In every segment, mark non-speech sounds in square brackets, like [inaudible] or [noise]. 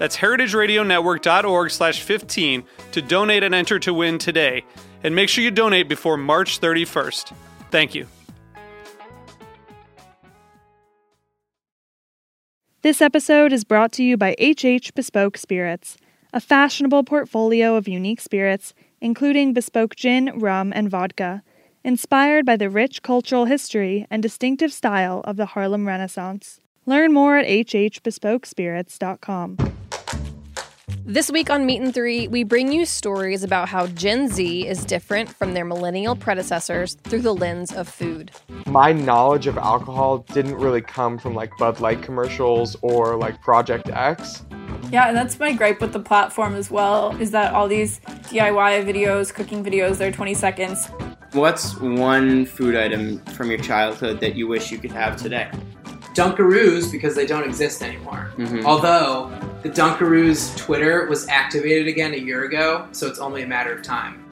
That's heritageradionetwork.org slash 15 to donate and enter to win today. And make sure you donate before March 31st. Thank you. This episode is brought to you by HH Bespoke Spirits, a fashionable portfolio of unique spirits, including bespoke gin, rum, and vodka, inspired by the rich cultural history and distinctive style of the Harlem Renaissance. Learn more at hhbespokespirits.com. This week on Meat and Three, we bring you stories about how Gen Z is different from their millennial predecessors through the lens of food. My knowledge of alcohol didn't really come from like Bud Light commercials or like Project X. Yeah, and that's my gripe with the platform as well, is that all these DIY videos, cooking videos, they're 20 seconds. What's one food item from your childhood that you wish you could have today? Dunkaroos because they don't exist anymore. Mhm. Although the Dunkaroos Twitter was activated again a year ago, so it's only a matter of time.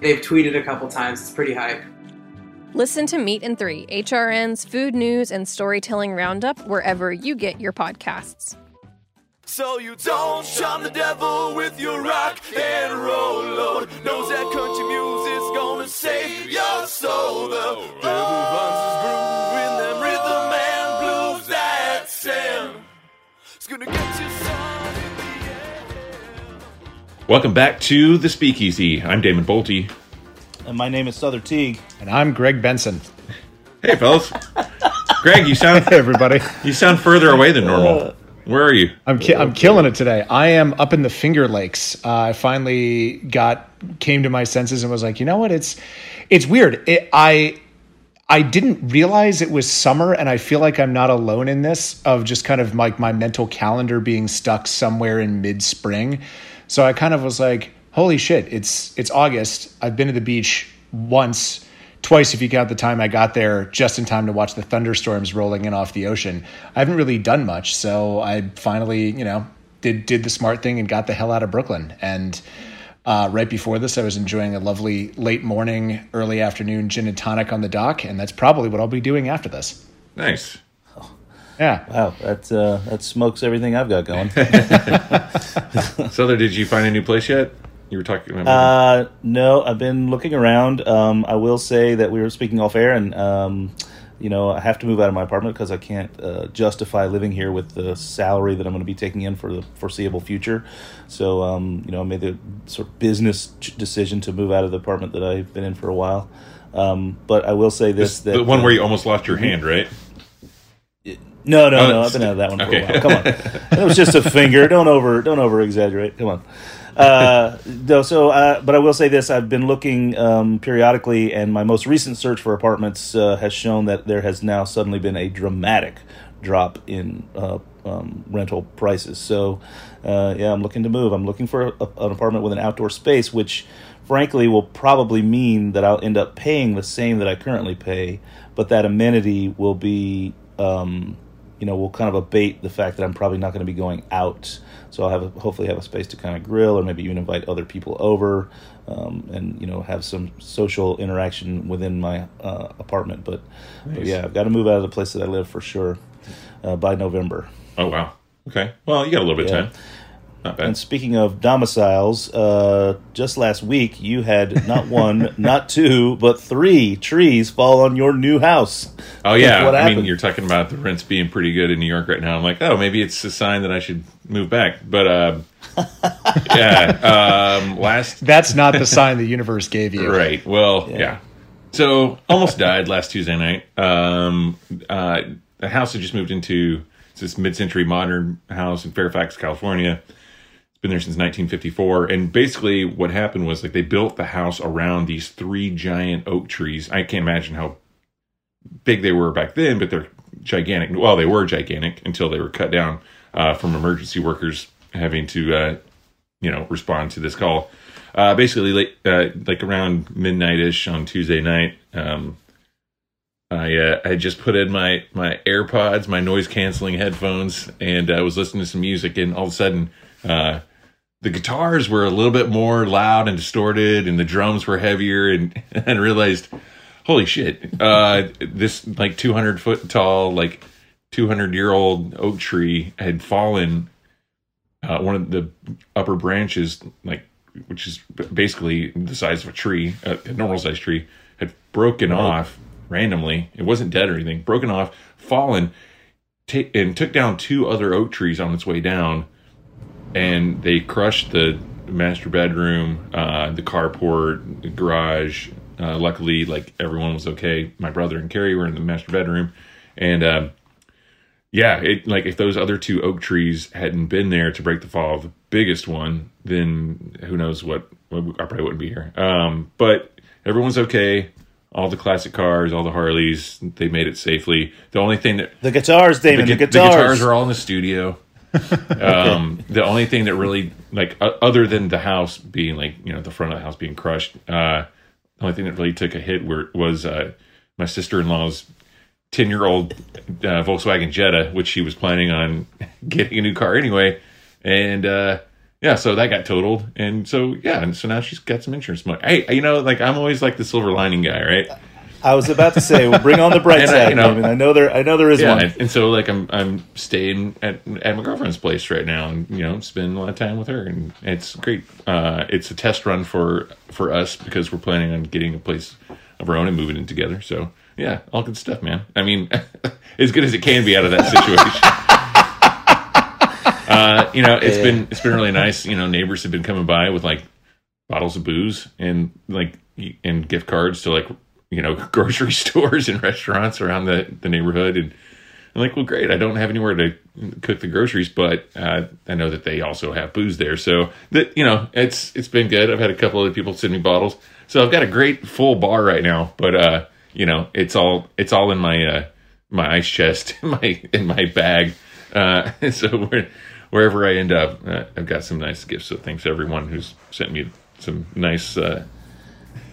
They've tweeted a couple times. It's pretty hype. Listen to Meat and Three, HRN's food news and storytelling roundup wherever you get your podcasts. So you don't shun the devil with your rock and roll load. Knows that country music's gonna save your soul. The devil finds Welcome back to the Speakeasy. I'm Damon Boelte. And my name is Sother Teague. And I'm Greg Benson. Hey, fellas. Greg, you sound [laughs] Hey, everybody. you sound further away than normal. Where are you? I'm ki- I'm killing it today. I am up in the Finger Lakes. Uh, I finally got came to my senses and was like, you know what? It's it's weird. It, I I didn't realize it was summer, and I feel like I'm not alone in this of just kind of like my mental calendar being stuck somewhere in mid spring. So I kind of was like, holy shit! It's it's August. I've been to the beach once. Twice, if you count the time I got there just in time to watch the thunderstorms rolling in off the ocean. I haven't really done much, so I finally, you know, did did the smart thing and got the hell out of Brooklyn. And uh, right before this, I was enjoying a lovely late morning, early afternoon gin and tonic on the dock, and that's probably what I'll be doing after this. Nice. Yeah. Wow, that uh, that smokes everything I've got going. [laughs] Sother, did you find a new place yet? You were talking about. uh, no, I've been looking around. Um, I will say that we were speaking off air, and um, you know, I have to move out of my apartment because I can't uh, justify living here with the salary that I'm going to be taking in for the foreseeable future. So, um, you know, I made the sort of business ch- decision to move out of the apartment that I've been in for a while. Um, but I will say this: the that one where you uh, almost lost your hand, right? No, no, Oh, no. I've been out of that one for okay. a while. Come on, [laughs] it was just a finger. Don't over, don't over exaggerate. Come on. Uh, no, so, uh, but I will say this: I've been looking um, periodically, and my most recent search for apartments uh, has shown that there has now suddenly been a dramatic drop in uh, um, rental prices. So, uh, yeah, I'm looking to move. I'm looking for a, an apartment with an outdoor space, which, frankly, will probably mean that I'll end up paying the same that I currently pay, but that amenity will be. Um, you know, will kind of abate the fact that I'm probably not going to be going out. So I'll have a, hopefully have a space to kind of grill, or maybe even invite other people over, um, and you know have some social interaction within my uh, apartment. But, but yeah, I've got to move out of the place that I live for sure uh, by November. Oh wow. Okay. Well, you got a little bit Yeah. of time. Not bad. And speaking of domiciles, uh, just last week you had not [laughs] one, not two, but three trees fall on your new house. Oh yeah, what I happened? mean you're talking about the rents being pretty good in New York right now. I'm like, oh, maybe it's a sign that I should move back. But uh, [laughs] yeah, um, last That's not the sign the universe gave you. right. Well, yeah. So almost died last Tuesday night. Um, uh, the house had just moved into it's this mid-century modern house in Fairfax, California. Been there since 1954, and basically what happened was like they built the house around these three giant oak trees. I can't imagine how big they were back then, but they're gigantic. Well, they were gigantic until they were cut down uh, from emergency workers having to, uh, you know, respond to this call. Uh, basically, like uh, like around midnight ish on Tuesday night, um, I uh, I just put in my my AirPods, my noise canceling headphones, and I was listening to some music, and all of a sudden. Uh, the guitars were a little bit more loud and distorted, and the drums were heavier, and [laughs] and realized holy shit uh this like 200 foot tall like 200 year old oak tree had fallen uh one of the upper branches like which is basically the size of a tree a, a normal sized tree had broken off randomly. It wasn't dead or anything. Broken off fallen ta- and took down two other oak trees on its way down and they crushed the master bedroom uh the carport the garage uh, luckily, like everyone was okay. My brother and Carrie were in the master bedroom, and um, yeah, it like if those other two oak trees hadn't been there to break the fall of the biggest one, then who knows what? what I probably wouldn't be here. Um, but everyone's okay. All the classic cars, all the Harleys, they made it safely. The only thing that The guitars, Damon. The, gu- guitars. guitars are all in the studio. [laughs] um, the only thing that really like uh, other than the house being like you know the front of the house being crushed, uh, the only thing that really took a hit were, was uh, my sister in law's ten year old uh, Volkswagen Jetta, which she was planning on [laughs] getting a new car anyway, and uh, yeah, so that got totaled, and so yeah, and so now she's got some insurance money. Hey, you know, like I'm always like the silver lining guy, right? I was about to say, well, bring on the bright side, you know- Damon. I know there, I know there is yeah, one. and, and so like I'm I'm staying at at my girlfriend's place right now, and you know spending a lot of time with her, and it's great. Uh, it's a test run for for us because we're planning on getting a place of our own and moving in together. So yeah, all good stuff, man. I mean, [laughs] as good as it can be out of that situation. [laughs] uh, you know, it's Yeah. been it's been really nice. You know, neighbors have been coming by with like bottles of booze and like and gift cards to like you know [laughs] grocery stores and restaurants around the the neighborhood and I'm like, well, great. I don't have anywhere to cook the groceries, but uh, I know that they also have booze there. So that you know, it's it's been good. I've had a couple other people send me bottles, so I've got a great full bar right now. But uh, you know, it's all it's all in my uh, my ice chest, in [laughs] my in my bag. Uh, [laughs] so where, wherever I end up, uh, I've got some nice gifts. So thanks everyone who's sent me some nice.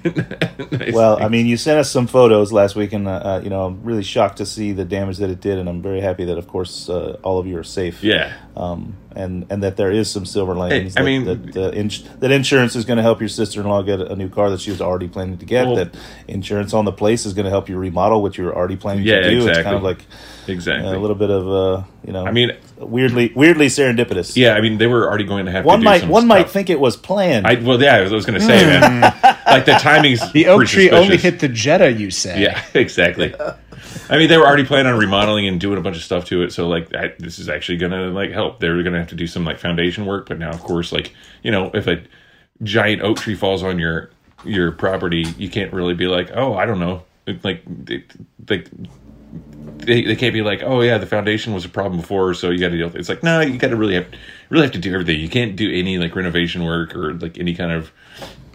Nice [laughs] Well, I mean, you sent us some photos last week, and uh, uh, you know, I'm really shocked to see the damage that it did, and I'm very happy that, of course, uh, all of you are safe. Yeah. Um, and and that there is some silver linings. I that, mean- that uh, ins- that insurance is going to help your sister-in-law get a new car that she was already planning to get. Well- that insurance on the place is going to help you remodel what you were already planning Yeah, to do. It's kind of like exactly a little bit of uh, you know. I mean- weirdly weirdly serendipitous. Yeah, I mean, they were already going to have One to do might some one might think it was planned. I well, yeah, I was going to say, man, like the timing's The oak pretty tree only hit the Jetta, you say? Yeah, [laughs] exactly. [laughs] I mean, they were already planning on remodeling and doing a bunch of stuff to it. So, like, I, this is actually to like help. They're to have to do some like foundation work. But now, of course, like you know, if a giant oak tree falls on your your property, you can't really be like, oh, I don't know, like, like they, they can't be like, oh yeah, the foundation was a problem before, so you got to deal with it. It's like, no, you got to really have really have to do everything. You can't do any like renovation work or like any kind of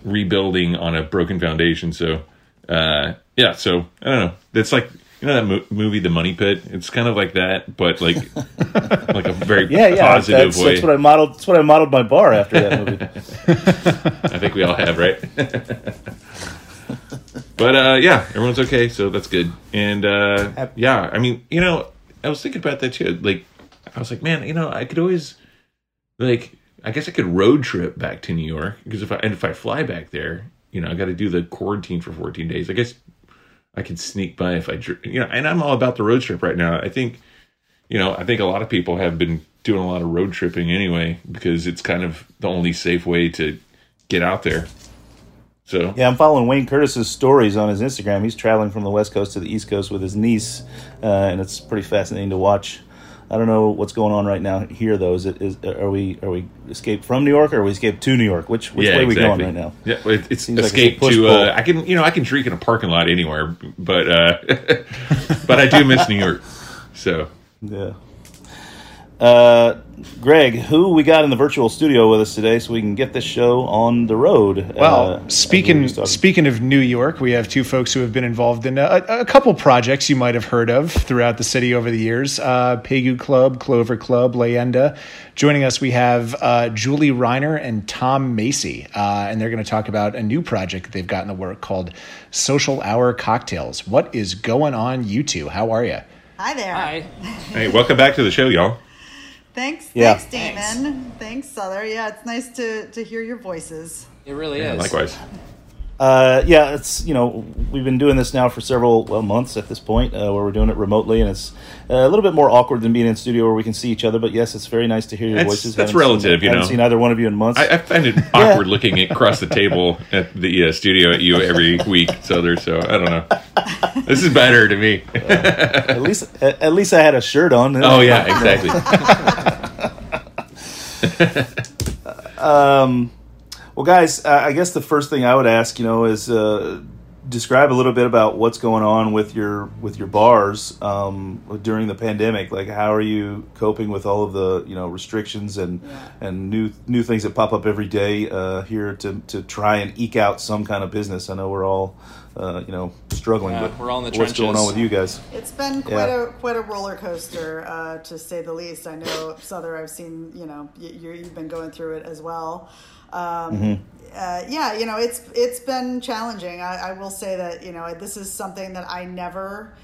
rebuilding on a broken foundation. So, uh, yeah, so I don't know. That's like you know that mo- movie, The Money Pit. It's kind of like that, but like [laughs] like a very yeah, yeah. positive That's, way. that's what I modeled. That's what I modeled my bar after that movie. [laughs] I think we all have, right? [laughs] but uh, yeah, everyone's okay, so that's good. And uh, yeah, I mean, you know, I was thinking about that too. Like, I was like, man, you know, I could always, like, I guess I could road trip back to New York because if I and if I fly back there, you know, I got to do the quarantine for 14 days. I guess I could sneak by if I, you know, and I'm all about the road trip right now. I think, you know, I think a lot of people have been doing a lot of road tripping anyway because it's kind of the only safe way to get out there. So Yeah, I'm following Wayne Curtis's stories on his Instagram. He's traveling from the West Coast to the East Coast with his niece, uh, and it's pretty fascinating to watch. I don't know what's going on right now here though. Is it is are we are we escaped from New York or are we escaped to New York? Which which yeah, way are we going right now? Yeah, it- it's Seems like escape push to. Uh, I can, you know, I can drink in a parking lot anywhere, but uh, [laughs] but I do miss New York. So Yeah. Uh, Greg, who we got in the virtual studio with us today, so we can get this show on the road? Well, uh, as we speaking speaking of New York, we have two folks who have been involved in a, a couple projects you might have heard of throughout the city over the years. Uh, Pegu Club, Clover Club, Leyenda. Joining us, we have uh, Julie Reiner and Tom Macy, uh, and they're going to talk about a new project they've got in the work called Social Hour Cocktails. What is going on, you two? How are you? Hi there. Hi. hey, welcome back to the show, y'all. Thanks, Yeah. thanks, Damon. Thanks. Sother. Yeah, it's nice to to hear your voices. It really Yeah, is. likewise. Uh, yeah, it's you know we've been doing this now for several well months at this point, uh, where we're doing it remotely, and it's uh, a little bit more awkward than being in studio where we can see each other. But yes, it's very nice to hear your That's- voices. that's Haven't relative, seen, you haven't know. seen either one of you in months. I, I find it [laughs] awkward looking across the table at the uh, studio at you every week, Sother. So I don't know. [laughs] This is better to me. at least [laughs] at, at least I had a shirt on. oh yeah, exactly. [laughs] Um, well, guys, uh, I guess the first thing I would ask, you know, is uh, describe a little bit about what's going on with your with your bars um, during the pandemic. Like, how are you coping with all of the you know restrictions and and new new things that pop up every day uh, here to to try and eke out some kind of business? I know we're all uh, you know struggling, Yeah, but we're all in the what's going on with you guys? It's been quite Yeah. a quite a roller coaster, uh, to say the least. I know Sother. I've seen you know you're, you've been going through it as well. Um, uh, yeah, you know it's it's been challenging. I, I will say that you know this is something that I never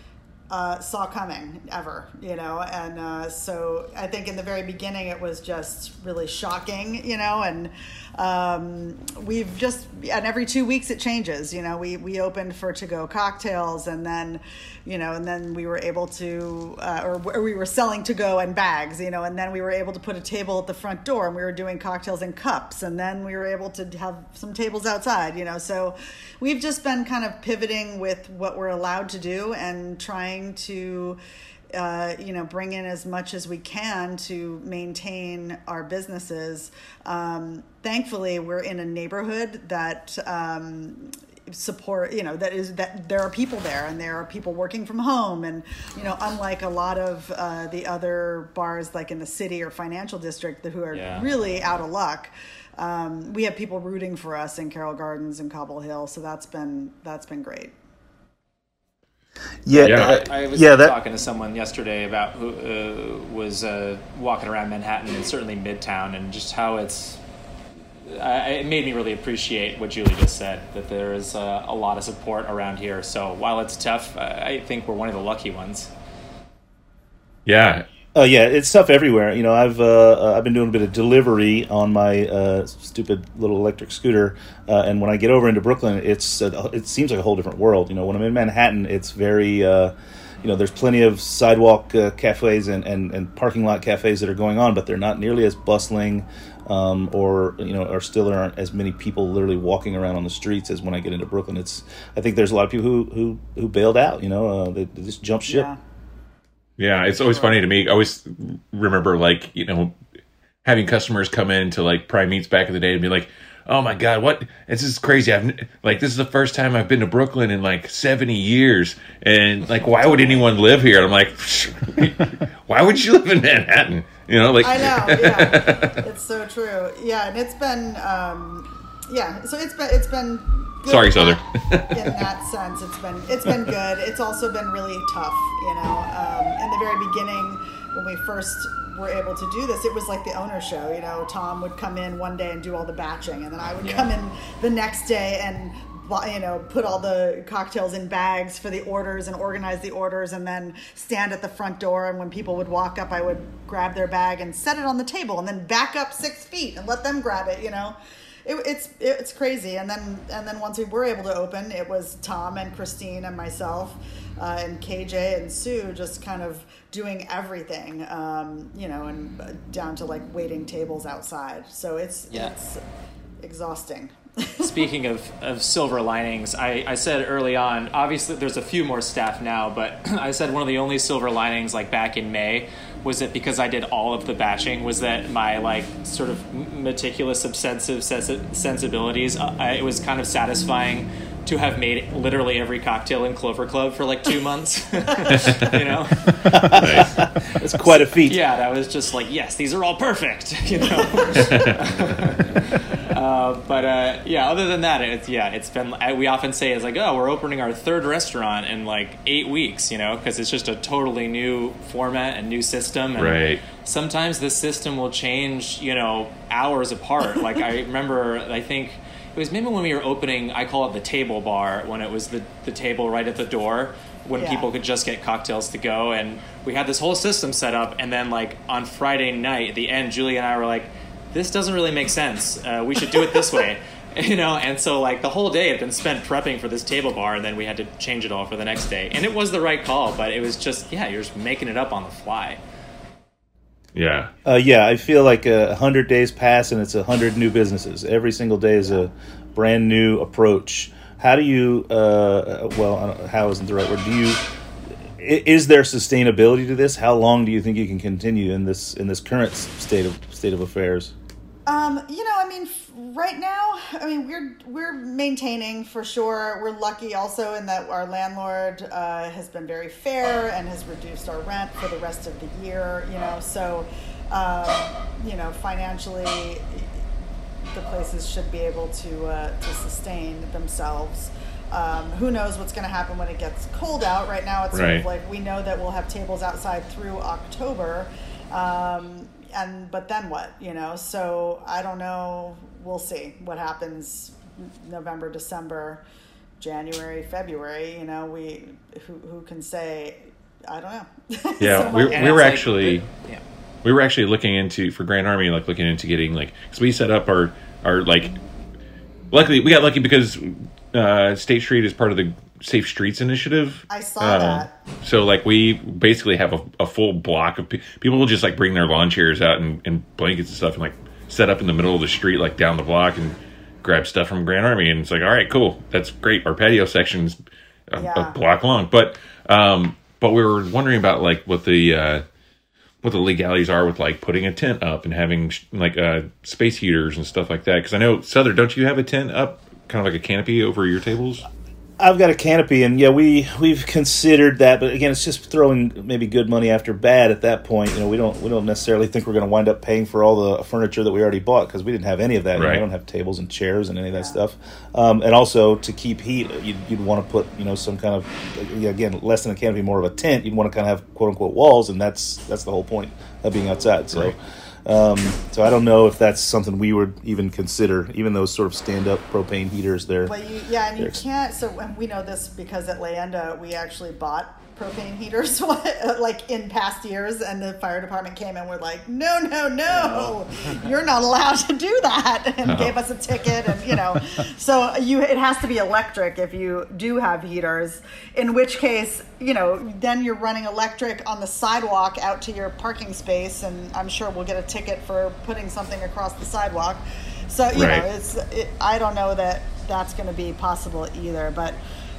uh, saw coming ever, you know, and uh, so I think in the very beginning it was just really shocking, you know, and um, we've just and every two weeks it changes, you know. We we opened for to go cocktails, and then, you know, and then we were able to, uh, or, we were selling to go and bags, you know, and then we were able to put a table at the front door, and we were doing cocktails in cups, and then we were able to have some tables outside, you know. So we've just been kind of pivoting with what we're allowed to do and trying to uh, you know, bring in as much as we can to maintain our businesses. Um, thankfully, we're in a neighborhood that um, support you know that is that there are people there and there are people working from home and you know unlike a lot of uh, the other bars like in the city or financial district who are Yeah. really out of luck um, we have people rooting for us in carroll gardens and cobble hill so that's been that's been great Yeah, Yeah. uh, I was yeah, that talking to someone yesterday about who uh, was uh, walking around Manhattan and certainly Midtown, and just how it's. I it made me really appreciate what Julie just said that there is uh, a lot of support around here. So while it's tough, I I think we're one of the lucky ones. Yeah, Oh yeah, it's tough everywhere. You know, I've uh, uh, I've been doing a bit of delivery on my uh, stupid little electric scooter, uh, and when I get over into Brooklyn, it's uh, it seems like a whole different world. You know, when I'm in Manhattan, it's very uh, you know, there's plenty of sidewalk uh, cafes and, and, and parking lot cafes that are going on, but they're not nearly as bustling, um, or you know, or still aren't as many people literally walking around on the streets as when I get into Brooklyn. It's I think there's a lot of people who who, who bailed out. You know, uh, they, they just jumped ship. yeah Yeah, it's always funny to me. I always remember like, you know, having customers come in to like Prime Meats back in the day and be like, "Oh my god, what? This is crazy. I've like this is the first time I've been to Brooklyn in like 70 years." And like, why would anyone live here? And I'm like, [laughs] "Why would you live in Manhattan?" You know, like I know, yeah. [laughs] it's so true. Yeah, and it's been um yeah, so it's been it's been good Sorry, in Sother. that- in that sense, it's been it's been good. It's also been really tough, you know. Um, in the very beginning, when we first were able to do this, it was like the owner show. You know, Tom would come in one day and do all the batching, and then I would come in the next day and you know put all the cocktails in bags for the orders and organize the orders and then stand at the front door and when people would walk up i would grab their bag and set it on the table and then back up six feet and let them grab it you know it, it's it's crazy. And then and then once we were able to open it was tom and christine and myself uh, and kj and sue just kind of doing everything um, you know and uh, down to like waiting tables outside. So it's Yeah. it's exhausting. [laughs] Speaking of, of silver linings, I, I said early on, obviously there's a few more staff now, but [clears throat] I said one of the only silver linings, like back in May, was it because I did all of the batching? Was that my like sort of meticulous, obsessive sensibilities? Uh, it was kind of satisfying to have made literally every cocktail in Clover Club for like two months. [laughs] you know, That's quite a feat. yeah, that was just like, yes, these are all perfect. [laughs] You know. [laughs] uh, but uh, yeah, other than that, it's yeah, it's been. I, we often say it's like, oh, we're opening our third restaurant in like eight weeks. You know, because it's just a totally new format and new system. And Right. Sometimes the system will change. You know, hours apart. like I remember, I think. It was maybe when we were opening, I call it the table bar, when it was the, the table right at the door, when Yeah. people could just get cocktails to go. And we had this whole system set up. And then, like, on Friday night, at the end, Julie and I were like, this doesn't really make sense. Uh, we should do it this way. [laughs] You know, and so like the whole day had been spent prepping for this table bar, and then we had to change it all for the next day. And it was the right call, but it was just yeah, you're just making it up on the fly. Yeah. Uh, yeah, I feel like a hundred days pass and it's a hundred new businesses. Every single day is a brand new approach. How do you? Uh, well, I don't- how isn't the right word? Do you? Is there sustainability to this? How long do you think you can continue in this in this current state of state of affairs? Um, you know, I mean, f- right now, I mean, we're we're maintaining for sure. We're lucky also in that our landlord uh, has been very fair and has reduced our rent for the rest of the year. You know, so um, you know, financially, the places should be able to uh, to sustain themselves. Um, who knows what's going to happen when it gets cold out? Right now, it's sort of like we know that we'll have tables outside through October, um, and but then what? You know, so I don't know. We'll see what happens. November, December, January, February. You know, we who who can say? I don't know. [laughs] Yeah, So we, we were actually we were actually looking into for Grand Army, like looking into getting like because we set up our our like. Luckily, we got lucky because uh, State Street is part of the Safe Streets Initiative. I saw Uh, that. So like we basically have a, a full block of pe- people will just like bring their lawn chairs out and, and blankets and stuff and like set up in the middle of the street like down the block and grab stuff from Grand Army and it's like all right cool. That's great. Our patio section's a, Yeah. a block long. But um but we were wondering about like what the uh what the legalities are with like putting a tent up and having sh- like uh space heaters and stuff like that. Because I know Sother don't you have a tent up kind of like a canopy over your tables I've got a canopy, and yeah, we we've considered that, but again, it's just throwing maybe good money after bad at that point. You know, we don't we don't necessarily think we're going to wind up paying for all the furniture that we already bought because we didn't have any of that. You know, Right. we don't have tables and chairs and any of that stuff. Um, and also to keep heat, you'd, you'd want to put you know some kind of again less than a canopy, more of a tent. You'd want to kind of have quote unquote walls, and that's that's the whole point of being outside. So. Right. Um, so I don't know if that's something we would even consider, even those sort of stand-up propane heaters. There, Well, you, yeah, and you can't. So and we know this because at Leyenda we actually bought propane heaters [laughs] like in past years, and the fire department came and were like, "No, no, no, you're not allowed to do that," [laughs] and Oh. gave us a ticket, and you know, [laughs] so you it has to be electric if you do have heaters. In which case, you know, then you're running electric on the sidewalk out to your parking space, and I'm sure we'll get a ticket for putting something across the sidewalk. So you Right. know, it's it, I don't know that that's going to be possible either. But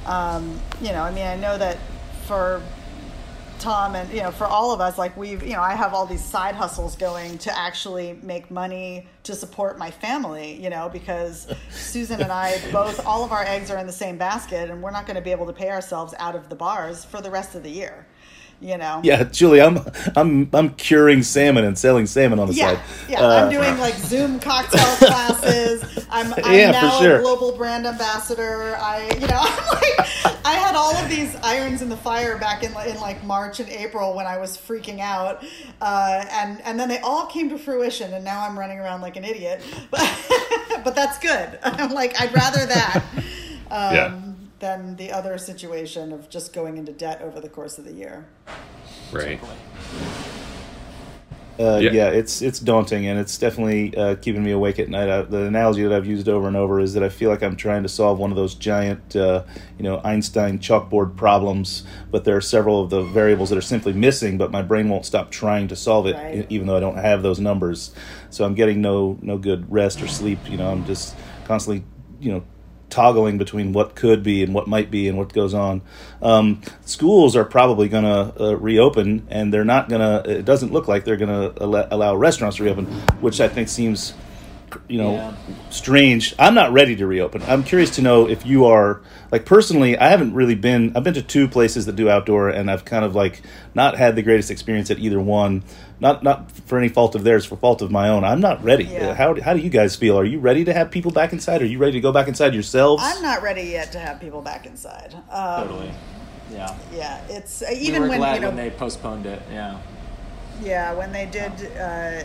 um, you know, I mean, I know that for Tom and you know for all of us, like we've you know, I have all these side hustles going to actually make money to support my family. You know, because [laughs] Susan and I both all of our eggs are in the same basket, and we're not going to be able to pay ourselves out of the bars for the rest of the year. You know. Yeah, Julie, I'm I'm I'm curing salmon and selling salmon on the Yeah, side. yeah. Uh, I'm doing like Zoom cocktail [laughs] classes. I'm, I'm Yeah, now sure. a global brand ambassador. I, you know, [laughs] I'm like, I had all of these irons in the fire back in in like March and April when I was freaking out, uh, and and then they all came to fruition, and now I'm running around like an idiot. But [laughs] but that's good. I'm like, I'd rather that. Um, Yeah. Than the other situation of just going into debt over the course of the year. right Uh, Yeah. yeah. it's it's daunting and it's definitely uh, keeping me awake at night. I, the analogy that I've used over and over is that I feel like I'm trying to solve one of those giant, uh, you know, Einstein chalkboard problems, but there are several of the variables that are simply missing. But my brain won't stop trying to solve it, Right. even though I don't have those numbers. So I'm getting no no good rest or sleep. You know, I'm just constantly, you know, toggling between what could be and what might be and what goes on. Um, schools are probably going to uh, reopen, and they're not going to. It doesn't look like they're going to allow, allow restaurants to reopen, which I think seems, you know, Yeah. strange. I'm not ready to reopen. I'm curious to know if you are. Like personally, I haven't really been. I've been to two places that do outdoor, and I've kind of like not had the greatest experience at either one. Not not for any fault of theirs, for fault of my own. I'm not ready. Yeah. How how do you guys feel? Are you ready to have people back inside? Are you ready to go back inside yourselves? I'm not ready yet to have people back inside. Um, Totally. Yeah. Yeah, it's uh, we even were when glad you know when they postponed it. Yeah. Yeah, when they did, uh,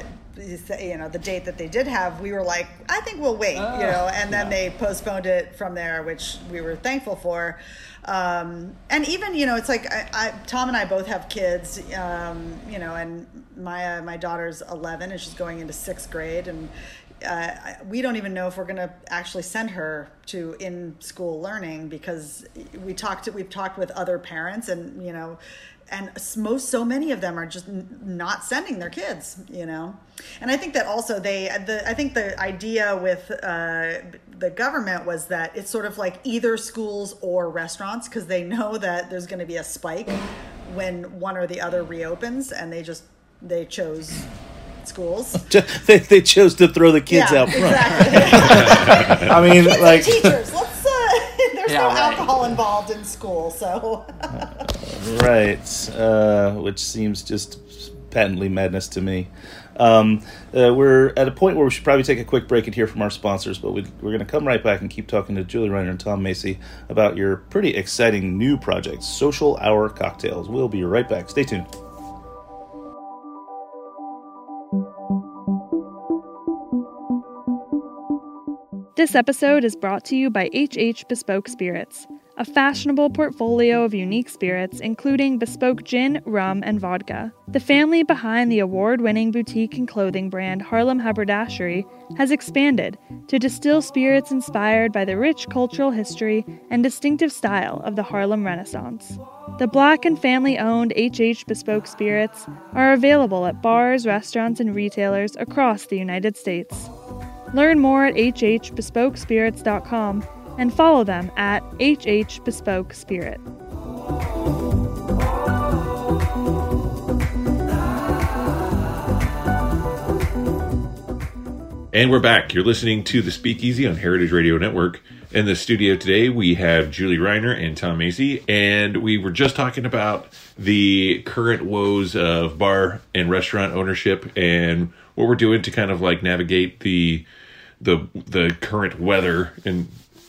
you know, the date that they did have, we were like, I think we'll wait, you Ah, know, and then yeah. they postponed it from there, which we were thankful for. Um, and even, you know, it's like I, I, Tom and I both have kids, um, you know, and my my daughter's 11 and she's going into sixth grade, and uh, we don't even know if we're going to actually send her to in school learning because we talked to, we've talked with other parents and you know and most so many of them are just n- not sending their kids you know and i think that also they the i think the idea with uh, the government was that it's sort of like either schools or restaurants because they know that there's going to be a spike when one or the other reopens and they just they chose schools [laughs] they, they chose to throw the kids Yeah, out front. exactly. [laughs] [laughs] I mean, Kids and like, teachers let's uh, there's Yeah, no right. alcohol involved in school so [laughs] right? Uh, which seems just patently madness to me. Um, uh, we're at a point where we should probably take a quick break and hear from our sponsors, but we, we're going to come right back and keep talking to Julie Reiner and Tom Macy about your pretty exciting new project, Social Hour Cocktails. We'll be right back. Stay tuned. This episode is brought to you by HH Bespoke Spirits, a fashionable portfolio of unique spirits, including bespoke gin, rum, and vodka. The family behind the award winning boutique and clothing brand Harlem Haberdashery has expanded to distill spirits inspired by the rich cultural history and distinctive style of the Harlem Renaissance. The black and family owned HH Bespoke Spirits are available at bars, restaurants, and retailers across the United States. Learn more at hhbespokespirits.com and follow them at hhbespokespirit. And we're back. You're listening to the Speakeasy on Heritage Radio Network. In the studio today, we have Julie Reiner and Tom Macy, and we were just talking about the current woes of bar and restaurant ownership and what we're doing to kind of like navigate the the the current weather. In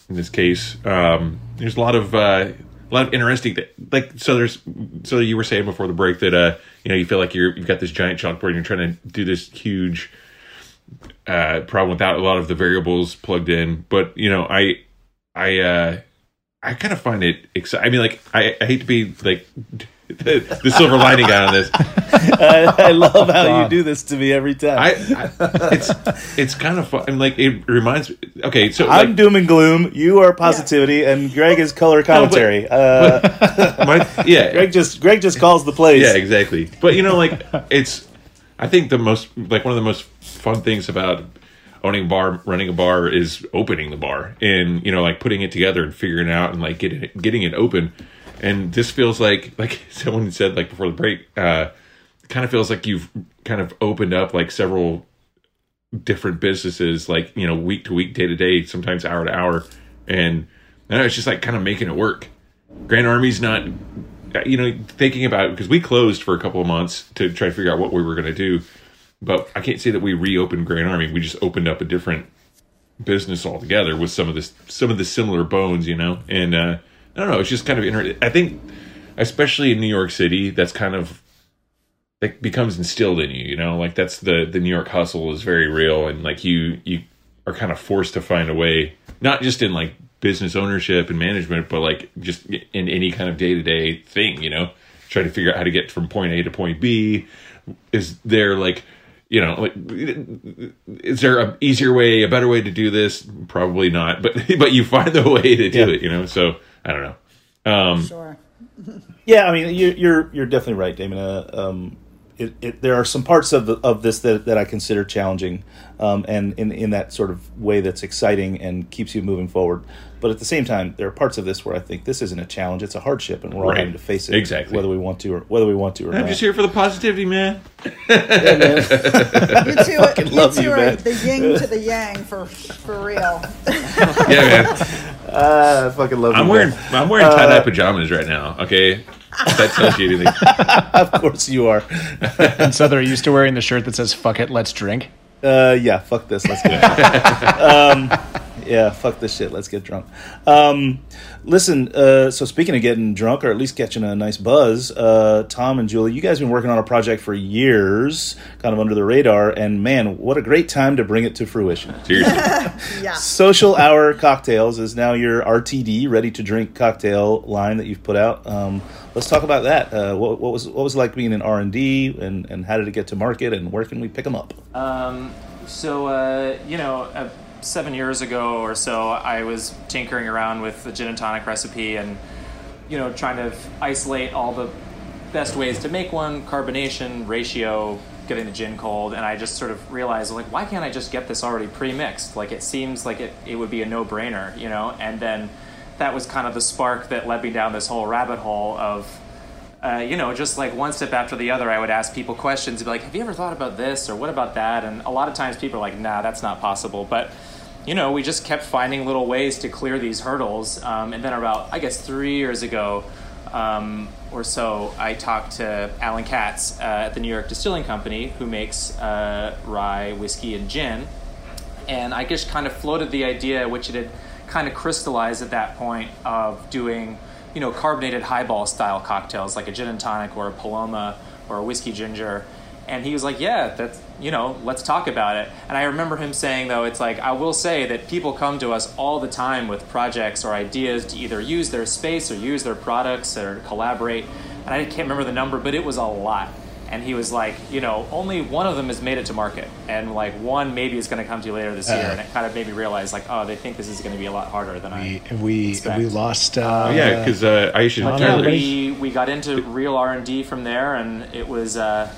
in this case, um, there's a lot of uh, a lot of interesting th- like so. There's so you were saying before the break that uh, you know you feel like you're you've got this giant chalkboard and you're trying to do this huge uh, problem without a lot of the variables plugged in. But you know, I I uh, I kind of find it exciting. I mean, like I, I hate to be like the, [laughs] the silver lining guy on this. I, I love how you do this to me every time. I, I it's it's kind of fun. I mean, like it reminds me. Okay, so I'm like, doom and gloom. You are positivity, and Greg is color commentary. [laughs] uh, my, yeah, [laughs] Greg just Greg just calls the plays. Yeah, exactly. But you know, like it's. I think the most like one of the most fun things about owning a bar, running a bar, is opening the bar and you know like putting it together and figuring it out and like getting it, getting it open. And this feels like like [laughs] someone said like before the break, uh, kind of feels like you've kind of opened up like several different businesses, like you know week to week, day to day, sometimes hour to hour, and don't know, it's just like kind of making it work. Grand Army's not you know, thinking about because we closed for a couple of months to try to figure out what we were going to do, but I can't say that we reopened Grand Army. We just opened up a different business altogether with some of this, some of the similar bones, you know. And uh, I don't know, it's just kind of interesting. I think, especially in New York City, that's kind of that becomes instilled in you, you know. Like that's the the New York hustle is very real, and like you you are kind of forced to find a way, not just in like business ownership and management, but like just in any kind of day to day thing, you know, trying to figure out how to get from point A to point B. Is there like, you know, like, is there a easier way, a better way to do this? Probably not, but [laughs] but you find the way to do Yeah. it, you know. So I don't know. Um, sure [laughs] Yeah, I mean, you're you're you're definitely right, Damon. Uh, um, it, it, there are some parts of the, of this that, that I consider challenging, um, and in in that sort of way that's exciting and keeps you moving forward. But at the same time, there are parts of this where I think this isn't a challenge; it's a hardship, and we're all Right. having to face it Exactly. whether we want to or whether we want to or I'm not. just here for the positivity, man. [laughs] You two, [laughs] fucking you love two you, are man. the yin to the yang for for real. Yeah, man. Ah, I fucking love I'm you, wearing man. I'm wearing tie dye Uh, pajamas right now. Okay, if that tells you anything. [laughs] of course you are. [laughs] and Sother, are you still wearing the shirt that says "Fuck it, let's drink"? Uh, yeah, fuck this. Let's get [laughs] um, yeah, fuck this shit. Let's get drunk. Um, listen, uh, so speaking of getting drunk or at least catching a nice buzz, uh, Tom and Julie, you guys have been working on a project for years, kind of under the radar, and man, what a great time to bring it to fruition. [laughs] Seriously. [laughs] yeah. Social Hour Cocktails is now your RTD, ready to drink cocktail line that you've put out. Um, let's talk about that. Uh, what, what was what was it like being in R and D, and and how did it get to market, and where can we pick them up? Um, so, uh, you know, uh, seven years ago or so, I was tinkering around with the gin and tonic recipe and, you know, trying to isolate all the best ways to make one, carbonation, ratio, getting the gin cold, and I just sort of realized, like, why can't I just get this already pre-mixed? Like, it seems like it, it would be a no-brainer, you know? And then that was kind of the spark that led me down this whole rabbit hole of uh, you know, just like one step after the other, I would ask people questions, and be like, "Have you ever thought about this or what about that?" And a lot of times, people are like, "Nah, that's not possible." But you know, we just kept finding little ways to clear these hurdles. Um, and then about, I guess, three years ago um, or so, I talked to Allen Katz uh, at the New York Distilling Company, who makes uh, rye, whiskey, and gin. And I just kind of floated the idea, which it had kind of crystallized at that point, of doing, you know, carbonated highball style cocktails like a gin and tonic or a Paloma or a whiskey ginger. And he was like, "Yeah, that's you know, let's talk about it." And I remember him saying, though, it's like I will say that people come to us all the time with projects or ideas to either use their space or use their products or collaborate. And I can't remember the number, but it was a lot. And he was like, you know, only one of them has made it to market, and like one maybe is going to come to you later this year. Uh. And it kind of made me realize, like, oh, they think this is going to be a lot harder than I. We expect. we lost. Uh, Oh, yeah, 'cause, uh, Aisha Tom, Tyler- we we got into real R and D from there, and it was. Uh,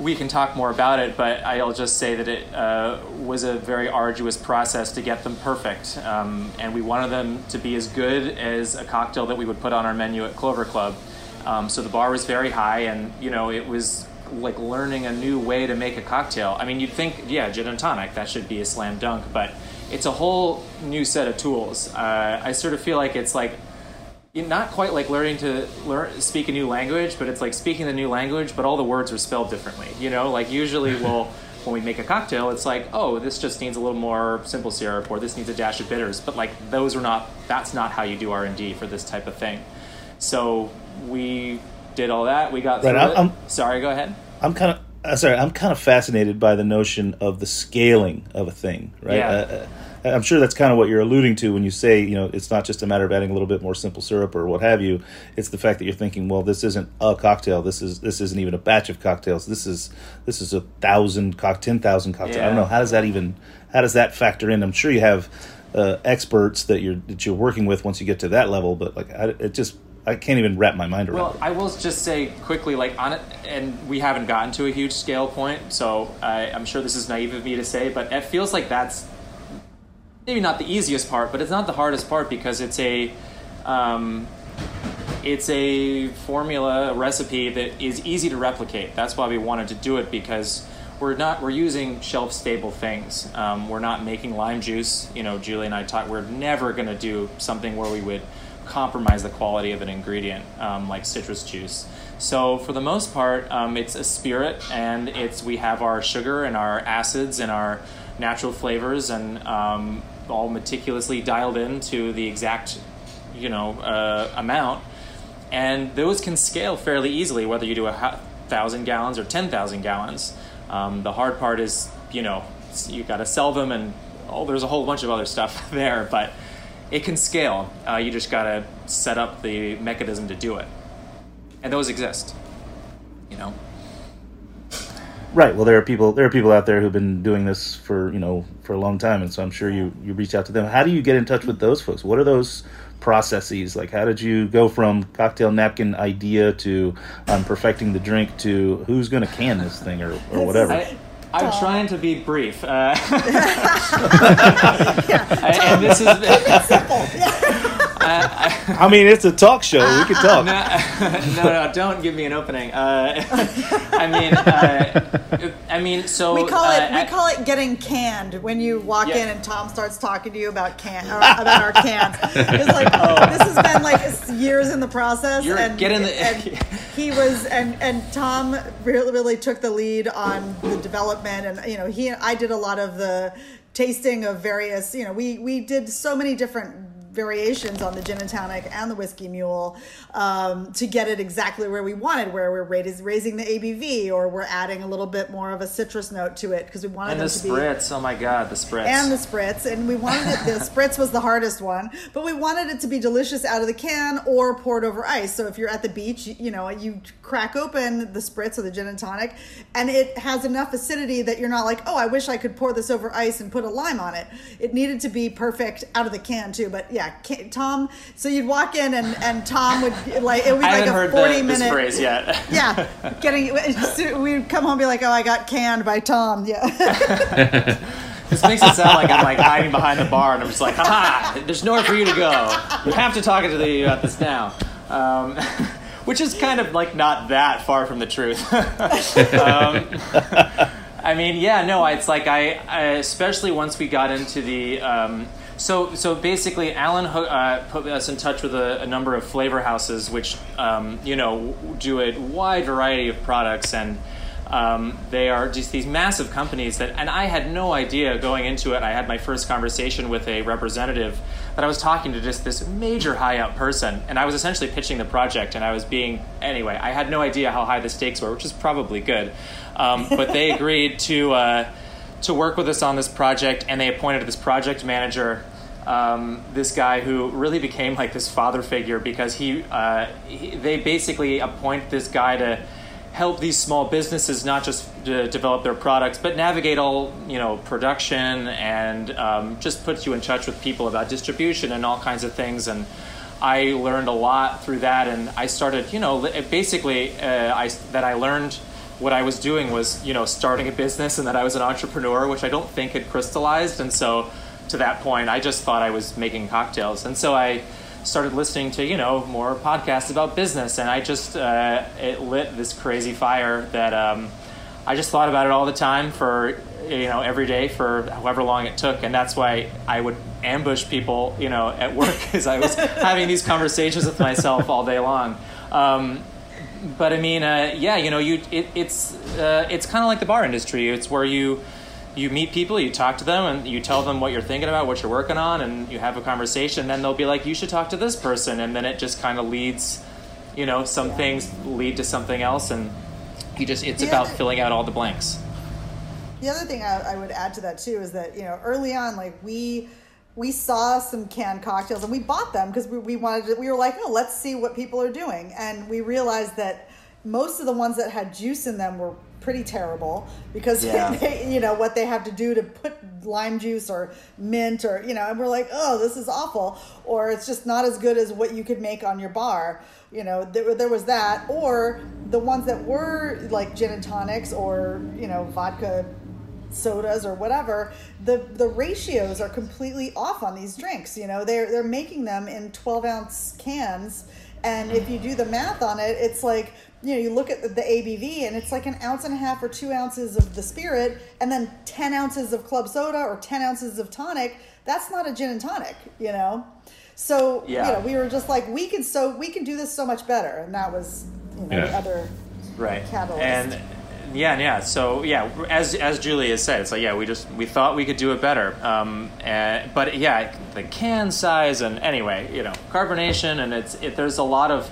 we can talk more about it, but I'll just say that it uh, was a very arduous process to get them perfect, um, and we wanted them to be as good as a cocktail that we would put on our menu at Clover Club. Um, so the bar was very high, and you know it was like learning a new way to make a cocktail. I mean, you'd think, yeah, gin and tonic, that should be a slam dunk, but it's a whole new set of tools. Uh, I sort of feel like it's like not quite like learning to learn speak a new language, but it's like speaking the new language, but all the words are spelled differently. You know, like usually [laughs] we'll when we make a cocktail, it's like, oh, this just needs a little more simple syrup, or this needs a dash of bitters. But like those are not. That's not how you do R and D for this type of thing. So we did all that. We got Right, through I'm-. I'm- Sorry, go ahead. I'm kind of uh, sorry. I'm kind of fascinated by the notion of the scaling of a thing, right? Yeah. Uh, uh, I'm sure that's kind of what you're alluding to when you say, you know, it's not just a matter of adding a little bit more simple syrup or what have you. It's the fact that you're thinking, well, this isn't a cocktail. This is this isn't even a batch of cocktails. This is this is a thousand cock, ten thousand cocktails. I don't know how does that even how does that factor in? I'm sure you have uh, experts that you're that you're working with once you get to that level, but like I, it just I can't even wrap my mind around. Well, I will just say quickly, like on it, and we haven't gotten to a huge scale point, so I, I'm sure this is naive of me to say, but it feels like that's maybe not the easiest part, but it's not the hardest part because it's a, um, it's a formula, a recipe that is easy to replicate. That's why we wanted to do it because we're not we're using shelf stable things. Um, we're not making lime juice. You know, Julie and I talked. We're never going to do something where we would compromise the quality of an ingredient um, like citrus juice. So for the most part, um, it's a spirit, and it's we have our sugar and our acids and our natural flavors, and um, all meticulously dialed in to the exact you know uh, amount and those can scale fairly easily whether you do a thousand gallons or ten thousand gallons. Um, the hard part is you know you got to sell them and oh there's a whole bunch of other stuff [laughs] there, but it can scale. Uh, you just got to set up the mechanism to do it, and those exist. You know. Right. Well, there are people there are people out there who've been doing this for you know for a long time, and so I'm sure you you reach out to them. How do you get in touch with those folks? What are those processes like? How did you go from cocktail napkin idea to um, perfecting the drink to who's going to can this thing or, or whatever? I, I'm trying to be brief. Uh, [laughs] [laughs] and this is. [laughs] I, [laughs] I mean, it's a talk show. We can talk. no, [laughs] no, no, don't give me an opening. Uh, [laughs] I mean, uh, I mean, so we call uh, it we call it getting canned when you walk Yeah. in and Tom starts talking to you about can or about our cans. It's like oh. this has been like years in the process. You're and, getting the- and he was and and Tom really really took the lead on the development, and you know he and I did a lot of the tasting of various you know we we did so many different variations on the gin and tonic and the whiskey mule um, to get it exactly where we wanted, where we're raising, the ABV or we're adding a little bit more of a citrus note to it because we wanted and them the to be spritz. Oh my god, the spritz. and the spritz and we wanted it the [laughs] spritz was the hardest one but we wanted it to be delicious out of the can or poured over ice so if you're at the beach you, you know you crack open the spritz or the gin and tonic and it has enough acidity that you're not like oh i wish i could pour this over ice and put a lime on it it needed to be perfect out of the can too but yeah ca- tom so you'd walk in and and tom would like it would be I like a heard 40 the, this minute phrase yet. [laughs] yeah getting [laughs] we'd come home and be like oh i got canned by tom yeah [laughs] This makes it sound like I'm like hiding behind the bar and I'm just like, haha, there's nowhere for you to go. You have to talk to the about this now. Um, which is kind of like not that far from the truth. um, I mean, yeah, no, it's like I, I especially once we got into the. Um, so, so basically, Allen uh, put us in touch with a, a number of flavor houses, which um, you know do a wide variety of products, and um, they are just these massive companies that. And I had no idea going into it. I had my first conversation with a representative that I was talking to just this major high up person, and I was essentially pitching the project, and I was being anyway. I had no idea how high the stakes were, which is probably good, um, but they [laughs] agreed to. Uh, to work with us on this project, and they appointed this project manager, um, this guy who really became like this father figure because he, uh, he, they basically appoint this guy to help these small businesses not just to develop their products, but navigate all you know production and um, just puts you in touch with people about distribution and all kinds of things and. I learned a lot through that, and I started, you know, basically, uh, I that I learned what I was doing was, you know, starting a business and that I was an entrepreneur, which I don't think had crystallized. And so to that point, I just thought I was making cocktails. And so I started listening to, you know, more podcasts about business. And I just, uh, it lit this crazy fire that um, I just thought about it all the time for, you know, every day for however long it took. And that's why I would ambush people, you know, at work [laughs] because I was having these conversations with myself all day long. Um, but I mean, uh, yeah, you know, you it, it's uh, it's kind of like the bar industry. It's where you you meet people, you talk to them, and you tell them what you're thinking about, what you're working on, and you have a conversation. And then they'll be like, "You should talk to this person," and then it just kind of leads, you know, some things lead to something else, and you just it's Yeah. about filling out all the blanks. The other thing I, I would add to that too is that you know early on, like we we saw some canned cocktails and we bought them because we, we wanted to, we were like, oh, let's see what people are doing, and we realized that most of the ones that had juice in them were pretty terrible because [laughs] Yeah. they, you know what they have to do to put lime juice or mint or you know and we're like oh this is awful or it's just not as good as what you could make on your bar you know there, there was that or the ones that were like gin and tonics or you know vodka sodas or whatever the the ratios are completely off on these drinks you know they're they're making them in 12 ounce cans and if you do the math on it it's like you know you look at the, the abv and it's like an ounce and a half or two ounces of the spirit and then 10 ounces of club soda or 10 ounces of tonic. That's not a gin and tonic you know? So Yeah. you know we were just like we can so we can do this so much better. And that was you know the other right. catalyst. and yeah yeah. So yeah as as julie has said it's like yeah we just we thought we could do it better. Um and, but yeah the can size and anyway you know carbonation and it's it, there's a lot of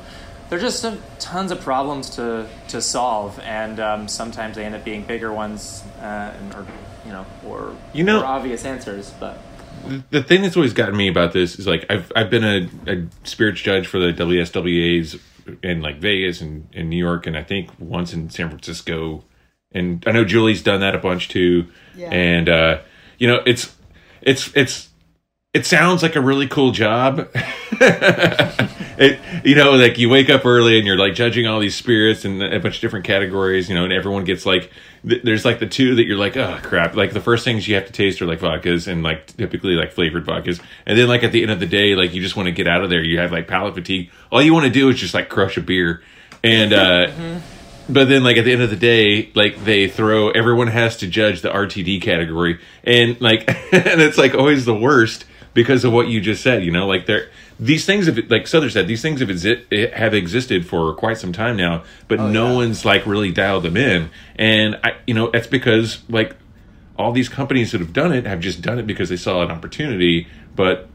there's just some, tons of problems to to solve and um, sometimes they end up being bigger ones uh, and, or you know or You know- more obvious answers but the thing that's always gotten me about this is like I've I've been a, a spirits judge for the WSWA's in like Vegas and in New York, and I think once in San Francisco and I know Julie's done that a bunch too. Yeah. And uh, you know, it's it's it's it sounds like a really cool job. [laughs] it, you know, like you wake up early and you're like judging all these spirits and a bunch of different categories, you know, and everyone gets like, th- there's like the two that you're like, oh crap. Like the first things you have to taste are like vodkas and like typically like flavored vodkas. And then like at the end of the day, like you just want to get out of there. You have like palate fatigue. All you want to do is just like crush a beer. And, uh, but then like at the end of the day like they throw everyone has to judge the rtd category and like [laughs] and it's like always the worst because of what you just said you know like there these things have like Sother said these things have exi- have existed for quite some time now but oh, no one's like really dialed them in. And i you know that's because like all these companies that have done it have just done it because they saw an opportunity but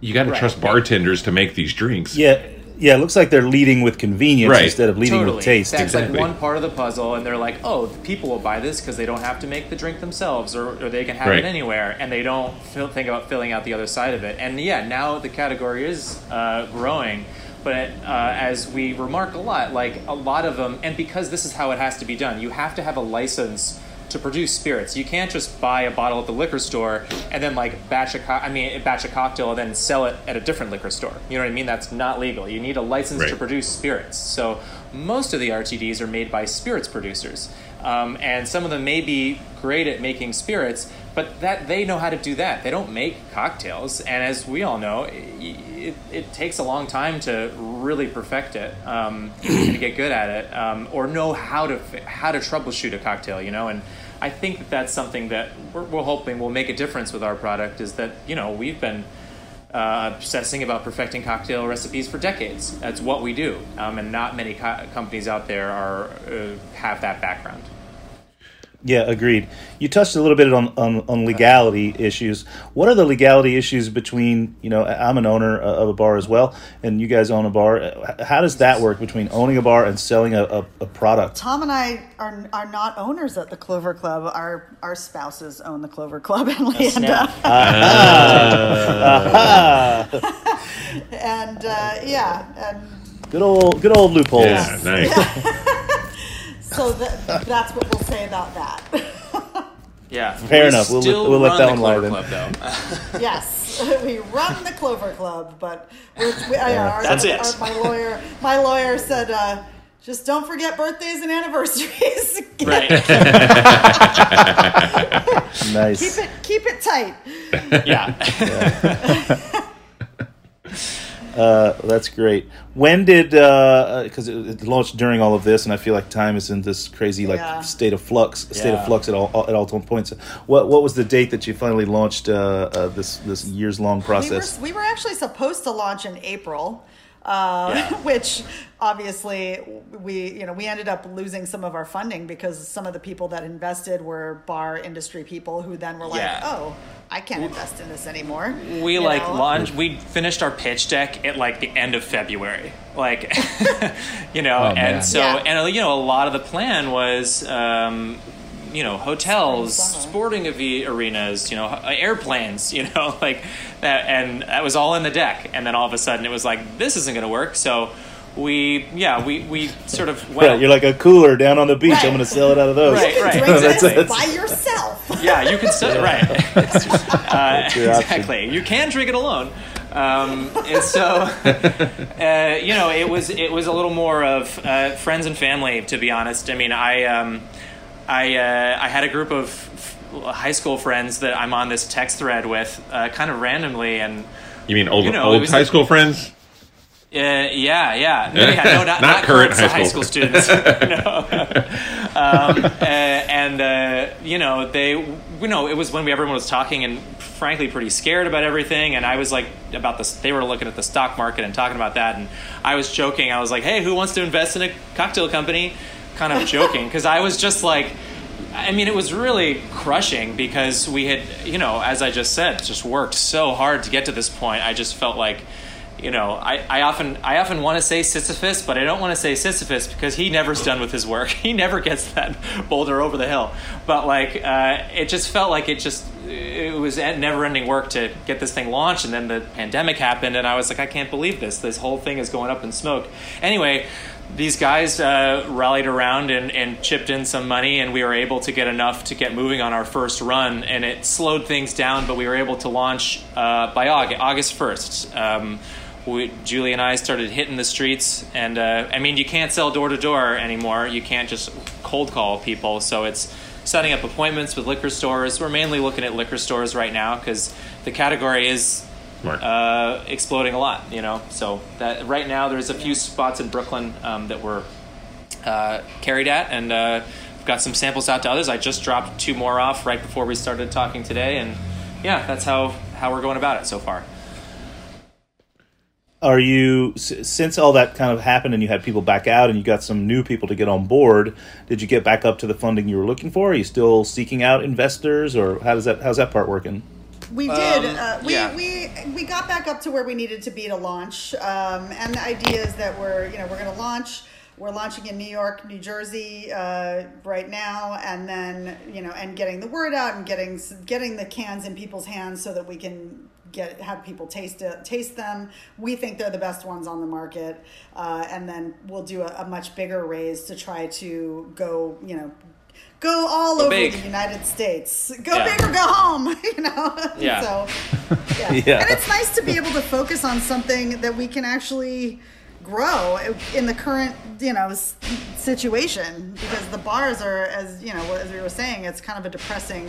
you got to Right. trust bartenders to make these drinks. Yeah, yeah. It looks like they're leading with convenience Right. instead of leading totally. with taste. That's Exactly. like one part of the puzzle, and they're like, oh, people will buy this because they don't have to make the drink themselves, or, or they can have Right. it anywhere, and they don't feel, think about filling out the other side of it. And yeah, now the category is uh, growing. But uh, as we remark a lot, like a lot of them, and because this is how it has to be done, you have to have a license to produce spirits. You can't just buy a bottle at the liquor store and then like batch a co- I mean batch a cocktail and then sell it at a different liquor store. You know what I mean? That's not legal. You need a license to produce spirits. So most of the RTDs are made by spirits producers, um, and some of them may be great at making spirits, but that they know how to do that. They don't make cocktails, and as we all know, it, it, it takes a long time to really perfect it um, and to get good at it, um, or know how to how to troubleshoot a cocktail. You know, and I think that that's something that we're, we're hoping will make a difference with our product. Is that you know we've been uh, obsessing about perfecting cocktail recipes for decades. That's what we do, um, and not many co- companies out there are uh, have that background. Yeah, agreed. You touched a little bit on, on, on legality issues. What are the legality issues between, you know, I'm an owner of a bar as well, and you guys own a bar. Uh, How does that work between owning a bar and selling a, a, a product? Tom and I are, are not owners at the Clover Club. Our our spouses own the Clover Club in Leyenda. [laughs] [laughs] and uh, yeah, and Good old, good old loopholes. yeah nice [laughs] so that, that's what we'll say about that. [laughs] Yeah, Fair we enough. We'll- still we'll let that the one lie then. Club, [laughs] yes, [laughs] we run the Clover Club, but we're, we, uh, our, That's it. our- my lawyer, my lawyer said, uh, just don't forget birthdays and anniversaries. right. Nice. keep it keep it tight. Yeah. Uh, that's great. When did because it, it launched during all of this, and I feel like time is in this crazy like Yeah. state of flux, state Yeah. of flux at all at all points. What what was the date that you finally launched uh, uh, this this years long We were, process? we were actually supposed to launch in April, uh, [laughs] which obviously we you know we ended up losing some of our funding because some of the people that invested were bar industry people who then were like, Yeah. oh, I can't invest in this anymore. We You like know? launched. We finished our pitch deck at like the end of February, like [laughs] you know, Oh, man. and so Yeah. and uh, you know a lot of the plan was. Um, you know, hotels, sporting avi- arenas, you know, airplanes, [laughs] you know, like that, and that was all in the deck. And then all of a sudden, it was like, this isn't going to work. So we, yeah, we we sort of went. Right, you're like a cooler down on the beach. Right. I'm going to sell it out of those. Right, You right. can [laughs] drink That's this it. by yourself. [laughs] yeah, you can still right. uh, your option. exactly. You can drink it alone. Um, and so, uh, you know, it was it was a little more of uh, friends and family, to be honest. I mean, I um, I uh, I had a group of f- high school friends that I'm on this text thread with, uh, kind of randomly, and you mean old You know, old high the- school friends uh, yeah, yeah, no, yeah, no, not, [laughs] Not not, current high high school. school, students. [laughs] no. um, uh, and uh, you know, they, you know, it was when we, everyone was talking and frankly pretty scared about everything. And I was like, about this, they were looking at the stock market and talking about that. And I was joking. I was like, hey, who wants to invest in a cocktail company? Kind of joking because I was just like. I mean, it was really crushing because we had, you know, as I just said, just worked so hard to get to this point. I just felt like, you know, I, I often I often want to say Sisyphus, but I don't want to say Sisyphus because he never's done with his work. [laughs] He never gets that boulder over the hill. But like, uh, it just felt like it just it was never-ending work to get this thing launched, and then the pandemic happened, and I was like, I can't believe this. This whole thing is going up in smoke. Anyway, these guys uh, rallied around and, and chipped in some money, and we were able to get enough to get moving on our first run. And it slowed things down, but we were able to launch uh, by August, August 1st. Um, we, Julie and I started hitting the streets, and uh, I mean, you can't sell door to door anymore. You can't just cold call people. So it's setting up appointments with liquor stores. We're mainly looking at liquor stores right now because the category is uh, exploding a lot. You know, so that right now there's a few spots in Brooklyn um, that we're uh, carried at, and uh, I've got some samples out to others. I just dropped two more off right before we started talking today, and yeah, that's how how we're going about it so far. Are you since all that kind of happened and you had people back out and you got some new people to get on board? Did you get back up to the funding you were looking for? Are you still seeking out investors, or how does that how's that part working? We did. Um, uh, we, yeah. we we got back up to where we needed to be to launch. Um, and the idea is that we're you know we're going to launch. We're launching in New York, New Jersey uh, right now, and then you know, and getting the word out and getting getting the cans in people's hands so that we can get have people taste it, taste them. We think they're the best ones on the market, uh, and then we'll do a, a much bigger raise to try to go you know go all Go over big. the United States. Go Yeah. big or go home, [laughs] you know. Yeah. so yeah. [laughs] Yeah. and it's nice to be able to focus on something that we can actually grow in the current you know situation because the bars are as you know as we were saying it's kind of a depressing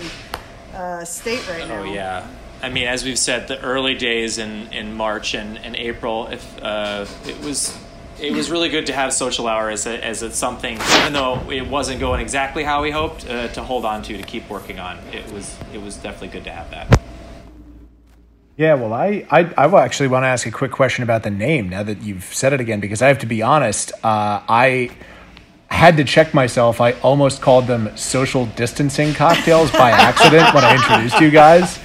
uh, state right now Oh yeah. I mean, as we've said, the early days in, in March and, and April, if uh, it was it was really good to have social hour as a, as a something, even though it wasn't going exactly how we hoped, uh, to hold on to to keep working on. It was it was definitely good to have that. Yeah, well, I, I, I will actually want to ask a quick question about the name now that you've said it again, because I have to be honest. Uh, I had to check myself. I almost called them social distancing cocktails by [laughs] accident when I introduced you guys.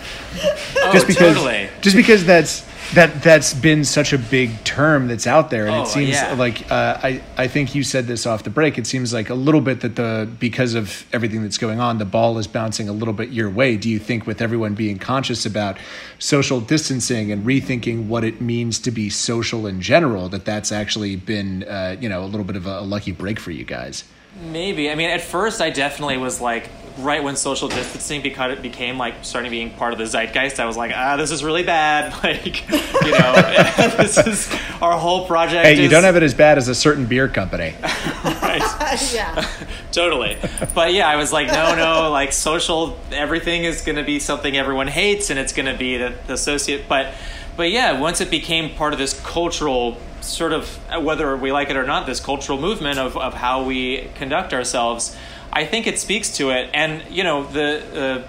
Oh, just because, totally. just because that's that that's been such a big term that's out there, and Oh, it seems yeah. like uh, I I think you said this off the break. It seems like a little bit that the because of everything that's going on, the ball is bouncing a little bit your way. Do you think with everyone being conscious about social distancing and rethinking what it means to be social in general, that that's actually been uh, you know a little bit of a, a lucky break for you guys? Maybe. I mean, at first, I definitely was like, right when social distancing because it became like starting being part of the zeitgeist. I was like, ah, this is really bad. [laughs] Like, you know, [laughs] this is our whole project. Hey, you don't have it as bad as a certain beer company. [laughs] [laughs] yeah. [laughs] totally. But yeah, I was like, no, no, like social, everything is going to be something everyone hates, and it's going to be the, the associate. But, but yeah, once it became part of this cultural sort of, whether we like it or not, this cultural movement of, of how we conduct ourselves, I think it speaks to it. And you know, the. Uh,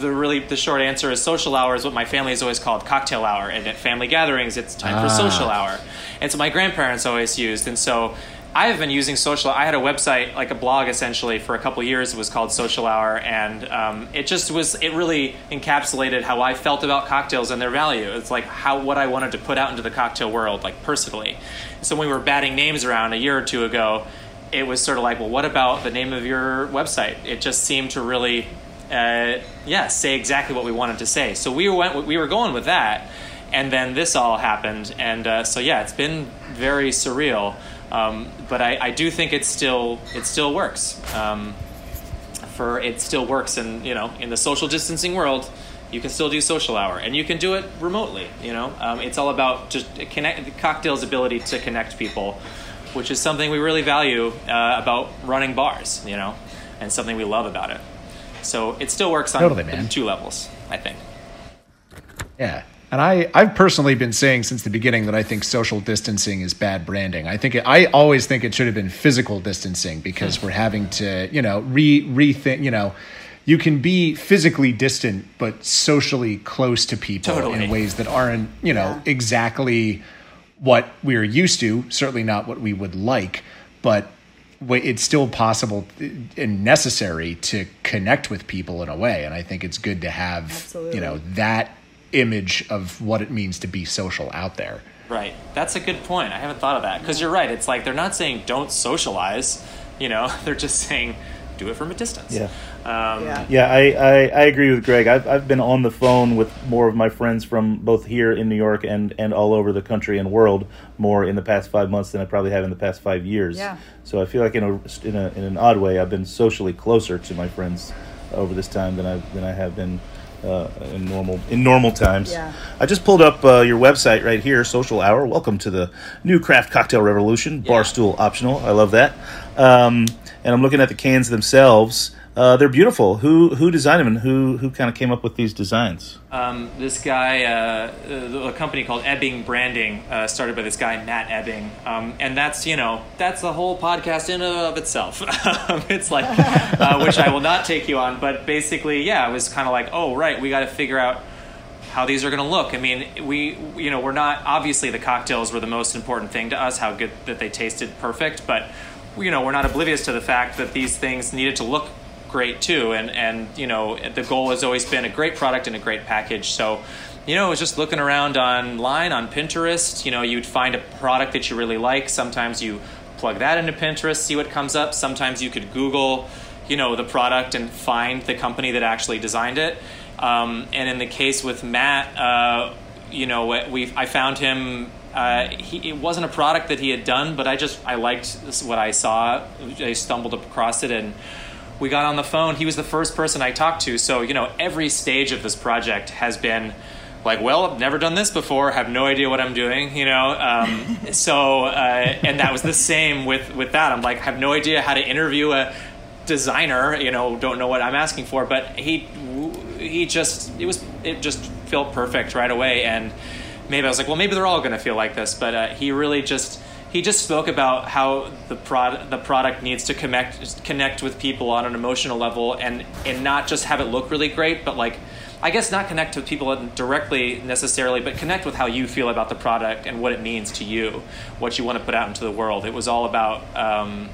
the really the short answer is social hour is what my family has always called cocktail hour and at family gatherings it's time for Ah. social hour and so my grandparents always used and so i have been using social i had a website like a blog essentially for a couple years it was called social hour and um, it just was it really encapsulated how i felt about cocktails and their value it's like how what i wanted to put out into the cocktail world like personally so when we were batting names around a year or two ago it was sort of like well what about the name of your website it just seemed to really uh, yeah, say exactly what we wanted to say. So we went, we were going with that, and then this all happened, and uh, so yeah, it's been very surreal. Um, but I, I do think it still it still works. Um, for it still works, in you know, in the social distancing world, you can still do social hour, and you can do it remotely. You know, um, it's all about just connect the cocktail's ability to connect people, which is something we really value uh, about running bars. You know, and something we love about it. So it still works on Totally, two levels, I think. Yeah. And I, I've personally been saying since the beginning that I think social distancing is bad branding. I think it, I always think it should have been physical distancing because hmm. we're having to, you know, re rethink. You know, you can be physically distant but socially close to people Totally. in ways that aren't, you know, exactly what we're used to. Certainly not what we would like, but it's still possible and necessary to connect with people in a way. And I think it's good to have, you know, that image of what it means to be social out there. Right. That's a good point. I haven't thought of that because you're right. It's like they're not saying don't socialize. You know, [laughs] they're just saying do it from a distance. Yeah. Um, Yeah. Yeah, I, I, I agree with Greg. I've, I've been on the phone with more of my friends from both here in New York and, and all over the country and world more in the past five months than I probably have in the past five years. Yeah. So I feel like in a, in a in an odd way, I've been socially closer to my friends over this time than I than I have been uh, in normal in normal times. Yeah. I just pulled up uh, your website right here, Social Hour. Welcome to the new craft cocktail revolution. Barstool optional. I love that. Um, and I'm looking at the cans themselves. Uh, they're beautiful. Who who designed them and who who kind of came up with these designs? Um, this guy, uh, uh, a company called Ebbing Branding, uh, started by this guy Matt Ebbing, um, and that's you know that's the whole podcast in and of itself. [laughs] Um, it's like, uh, which I will not take you on, but basically, yeah, it was kind of like, oh right, we got to figure out how these are going to look. I mean, we you know we're not obviously the cocktails were the most important thing to us, how good that they tasted perfect, but you know we're not oblivious to the fact that these things needed to look great too. And and you know the goal has always been a great product and a great package. So you know it was just looking around online on pinterest. You know you'd find a product that you really like. Sometimes you plug that into pinterest see what comes up. Sometimes you could google you know the product and find the company that actually designed it. Um, and in the case with matt uh, you know we i found him uh, he, it wasn't a product that he had done but i just i liked what i saw. I stumbled across it and we got on the phone. He was the first person I talked to. So, you know, every stage of this project has been like, well, I've never done this before, have no idea what I'm doing, you know? Um, [laughs] so, uh, and that was the same with, with that. I'm like, have no idea how to interview a designer, you know, don't know what I'm asking for, but he, he just, it was, it just felt perfect right away. And maybe I was like, well, maybe they're all going to feel like this, but uh, he really just, he just spoke about how the prod the product needs to connect connect with people on an emotional level and and not just have it look really great, but like I guess not connect with people directly necessarily, but connect with how you feel about the product and what it means to you, what you want to put out into the world. It was all about. Um,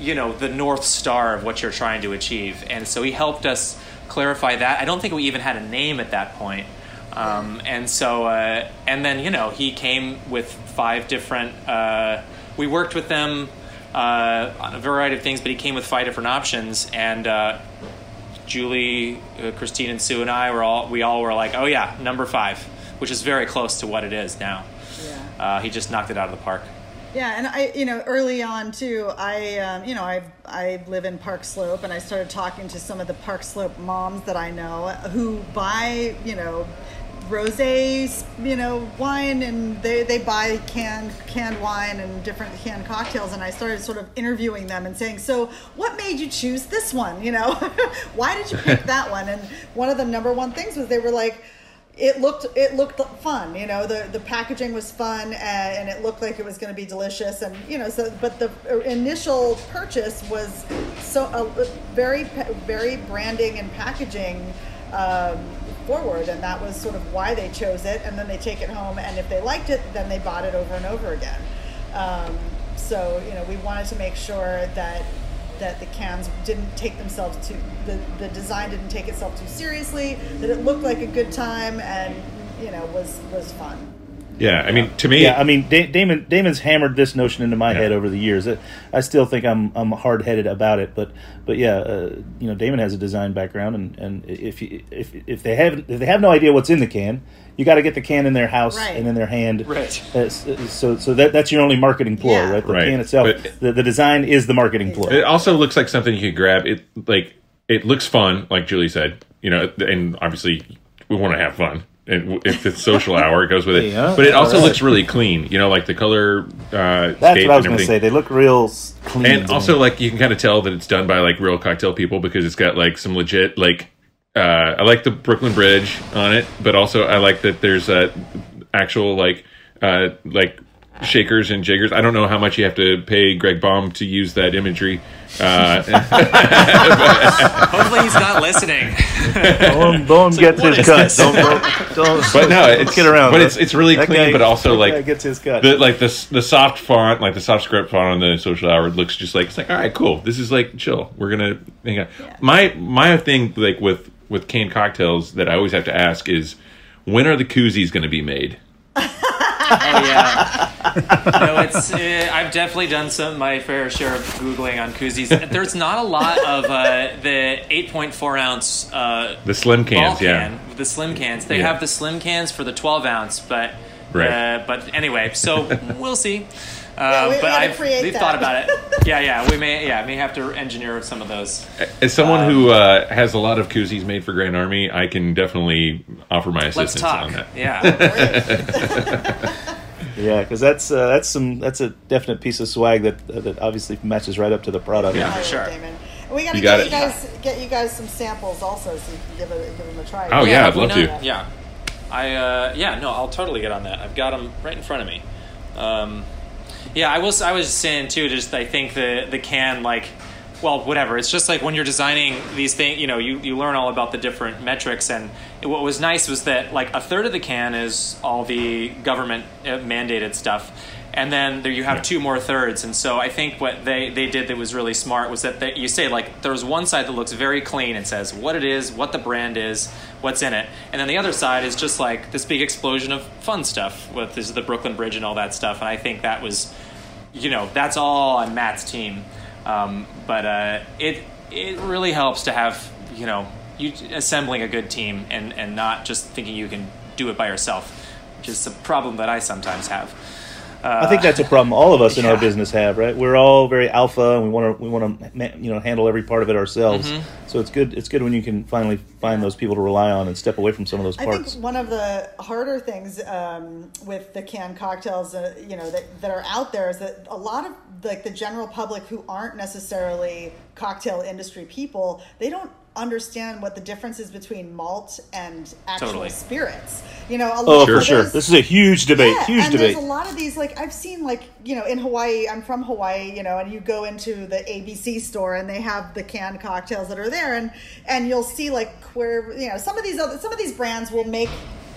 you know the north star of what you're trying to achieve and so he helped us clarify that i don't think we even had a name at that point um, and so, uh, and then, you know, he came with five different, uh, we worked with them uh, on a variety of things, but he came with five different options. And uh, Julie, uh, Christine, and Sue and I were all, we all were like, oh yeah, number five, which is very close to what it is now. Yeah. Uh, he just knocked it out of the park. Yeah, and I, you know, early on too, I, um, you know, I, I live in Park Slope, and I started talking to some of the Park Slope moms that I know who buy, you know, rosé, you know, wine, and they, they buy canned canned wine and different canned cocktails. And I started sort of interviewing them and saying, "So, what made you choose this one? You know, [laughs] why did you pick that one?" And one of the number one things was they were like, "It looked it looked fun. You know, the the packaging was fun, and, and it looked like it was going to be delicious. And you know, so but the initial purchase was so uh, very very branding and packaging." Um, forward and that was sort of why they chose it and then they take it home and if they liked it then they bought it over and over again. Um, so you know we wanted to make sure that that the cans didn't take themselves too the, the design didn't take itself too seriously that it looked like a good time and you know was was fun Yeah, I mean, to me, yeah, I mean, da- Damon Damon's hammered this notion into my head over the years. It, I still think I'm I'm hard headed about it, but but yeah, uh, you know, Damon has a design background, and, and if you, if if they have if they have no idea what's in the can, you got to get the can in their house Right. and in their hand. Right. Uh, so so that that's your only marketing ploy, Yeah. right? The Right. can itself, But- the, the design is the marketing ploy. It also looks like something you could grab. It like it looks fun, like Julie said. You know, and obviously we want to have fun. And if it's social [laughs] hour, it goes with it. Yeah, but it also alright. looks really clean. You know, like the color. Uh, That's what I was going to say. They look real clean. and to also me. like you can kind of tell that it's done by like real cocktail people because it's got like some legit like uh i like the brooklyn bridge on it but also i like that there's uh actual like uh like shakers and jiggers i don't know how much you have to pay greg Boehm to use that imagery uh [laughs] Hopefully he's not listening. [laughs] Boom, boom gets what his cut. Don't, don't, don't, [laughs] but no it's get around. but it's it's really That clean guy- but also like gets his cut. the like the the soft font like the soft script font on the social hour looks just like it's like all right cool this is like chill we're gonna hang out my my thing like with with canned cocktails that i always have to ask is when are the koozies gonna be made oh yeah. [laughs] no, it's. Uh, I've definitely done some my fair share of googling on koozies. There's not a lot of uh, the 8.4 ounce. Uh, The slim cans, ball yeah. the slim cans. They Yeah. have the slim cans for the 12 ounce, but. Right. Uh, but anyway, so [laughs] we'll see. Uh, Yeah, we- we but gotta I've we've that. thought about it. [laughs] Yeah, yeah, we may yeah may have to engineer some of those. As someone Um, who uh, has a lot of koozies made for Grand Army, I can definitely offer my Let's assistance talk. on that. Yeah. Yeah, because that's uh, that's some that's a definite piece of swag that that obviously matches right up to the product. Yeah, for sure. Damon. We gotta You got get it. you guys get you guys some samples also, so you can give it give them a try. Oh, yeah, I'd love No, to. Yeah, I uh, yeah no, I'll totally get on that. I've got them right in front of me. Um, yeah, I was I was saying too. Just I think the the can like. Well, whatever. It's just like when you're designing these things, you know, you, you learn all about the different metrics. And what was nice was that like a third of the can is all the government uh, mandated stuff, and then there you have two more thirds. And so I think what they, they did that was really smart was that they, you say like there's one side that looks very clean and says what it is, what the brand is, what's in it, and then the other side is just like this big explosion of fun stuff with this, the Brooklyn Bridge and all that stuff. And I think that was, you know, that's all on Matt's team. Um, but uh, it it really helps to have you know you assembling a good team and and not just thinking you can do it by yourself, which is a problem that I sometimes have. Uh, I think that's a problem all of us in our business have, right? We're all very alpha, and we want to we want to you know handle every part of it ourselves. Mhm. So it's good it's good when you can finally find those people to rely on and step away from some of those I parts. think one of the harder things um, with the canned cocktails, uh, you know, that, that are out there is that a lot of like the general public who aren't necessarily cocktail industry people, they don't understand what the difference is between malt and actual Totally. spirits. You know, a Oh, for sure. This is a huge debate. yeah, huge and debate. There's a lot of these, like I've seen, like you know, in Hawaii. I'm from Hawaii, you know, and you go into the ABC store and they have the canned cocktails that are there, and and you'll see like where you know some of these other some of these brands will make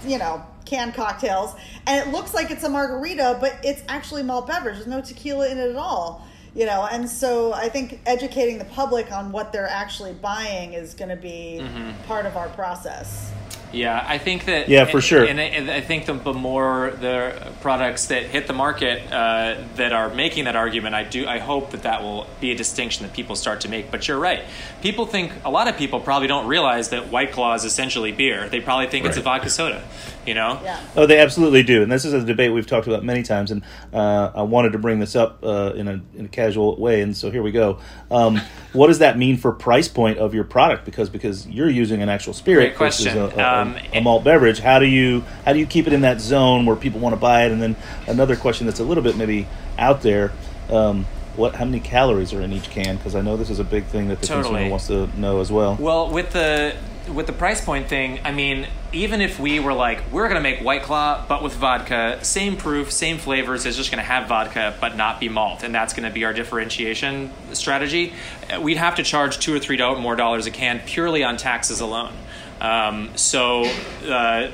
you know canned cocktails, and it looks like it's a margarita, but it's actually malt beverage. There's no tequila in it at all. You know, and so I think educating the public on what they're actually buying is going to be Mhm. part of our process. Yeah, I think that. Yeah, for and- sure. And I, and I think the, the more the products that hit the market uh, that are making that argument, I do. I hope that that will be a distinction that people start to make. But you're right. People think a lot of people probably don't realize that White Claw is essentially beer. They probably think it's a vodka soda. You know. Yeah. Oh, they absolutely do, and this is a debate we've talked about many times. And uh, I wanted to bring this up uh, in a in a casual way, and so here we go. Um, [laughs] what does that mean for price point of your product? Because because you're using an actual spirit Great versus question. a, a, Um, a malt beverage. How do you how do you keep it in that zone where people want to buy it? And then another question that's a little bit maybe out there. Um, what how many calories are in each can? Because I know this is a big thing that the Totally. consumer wants to know as well. Well, with the with the price point thing, I mean, even if we were like, we're gonna make White Claw, but with vodka, same proof, same flavors, it's just gonna have vodka, but not be malt, and that's gonna be our differentiation strategy. We'd have to charge two or three more dollars a can purely on taxes alone. Um, so. Uh,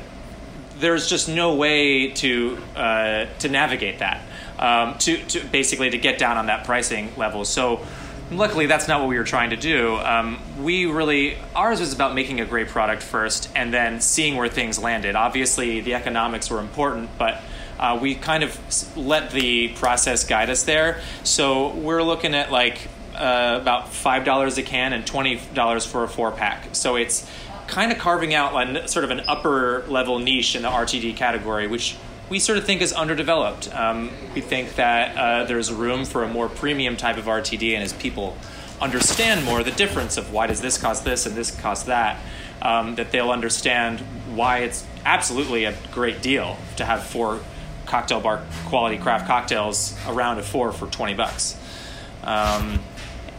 there's just no way to uh, to navigate that um, to, to basically to get down on that pricing level. So luckily that's not what we were trying to do. Um, we really ours was about making a great product first and then seeing where things landed. Obviously the economics were important, but uh, we kind of let the process guide us there. So we're looking at like uh, about five dollars a can and twenty dollars for a four pack. So it's kind of carving out sort of an upper level niche in the RTD category, which we sort of think is underdeveloped. Um, we think that uh, there's room for a more premium type of RTD, and as people understand more the difference of why does this cost this and this cost that, um, that they'll understand why it's absolutely a great deal to have four cocktail bar quality craft cocktails around a four for 20 bucks. Um,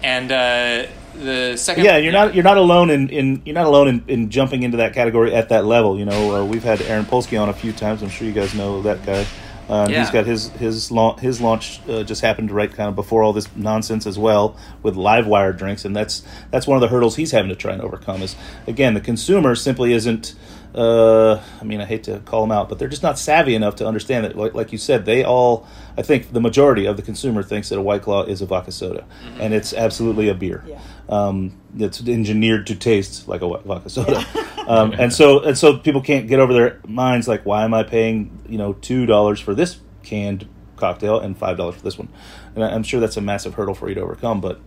and uh, the second, yeah, you're not you're not alone in, in you're not alone in, in jumping into that category at that level. You know, uh, we've had Aaron Polsky on a few times. I'm sure you guys know that guy. Uh, Yeah. He's got his his launch his launch uh, just happened right kind of before all this nonsense as well with live wire drinks, and that's that's one of the hurdles he's having to try and overcome. Is again the consumer simply isn't. Uh, I mean, I hate to call them out, but they're just not savvy enough to understand that. Like, like you said, they all. I think the majority of the consumer thinks that a White Claw is a vodka soda, and it's absolutely a beer. Um, it's engineered to taste like a vodka soda, [laughs] um, and so and so people can't get over their minds like, why am I paying you know two dollars for this canned cocktail and five dollars for this one. And I'm sure that's a massive hurdle for you to overcome, but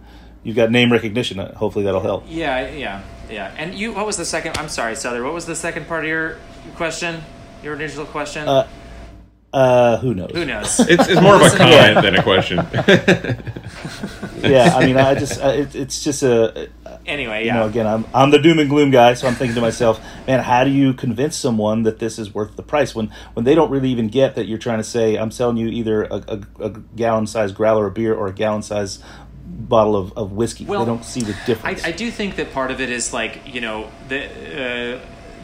you've got name recognition. Uh, Hopefully that'll help. Yeah, yeah, yeah. And you, what was the second? I'm sorry, Sother. What was the second part of your question? Your initial question? Uh, uh, who knows? Who knows? It's, it's more of a comment again. than a question. [laughs] yeah, I mean, I just uh, it, it's just a. Anyway, You yeah. know, again, I'm I'm the doom and gloom guy, so I'm thinking to myself, man, how do you convince someone that this is worth the price when when they don't really even get that you're trying to say I'm selling you either a, a, a gallon size growler of beer or a gallon size bottle of, of whiskey. Well, they don't see the difference. I, I do think that part of it is like you know the uh,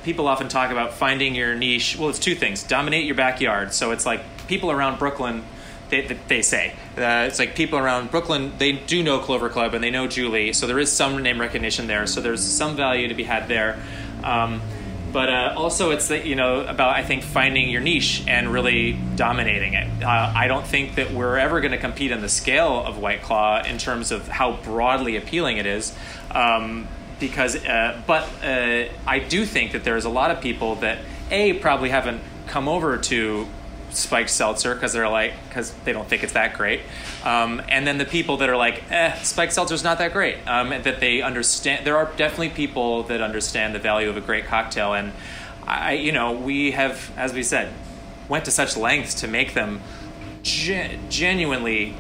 people often talk about finding your niche. Well, it's two things: dominate your backyard. So it's like people around Brooklyn. They, they- say uh, it's like people around Brooklyn. They do know Clover Club and they know Julie, so there is some name recognition there. So there's some value to be had there. Um, but uh, also, it's the, you know about I think finding your niche and really dominating it. Uh, I don't think that we're ever going to compete on the scale of White Claw in terms of how broadly appealing it is. Um, because, uh, but uh, I do think that there's a lot of people that a probably haven't come over to spiked seltzer because they're like because they don't think it's that great um, and then the people that are like eh spiked seltzer's not that great um, that they understand there are definitely people that understand the value of a great cocktail and i you know we have as we said went to such lengths to make them ge- genuinely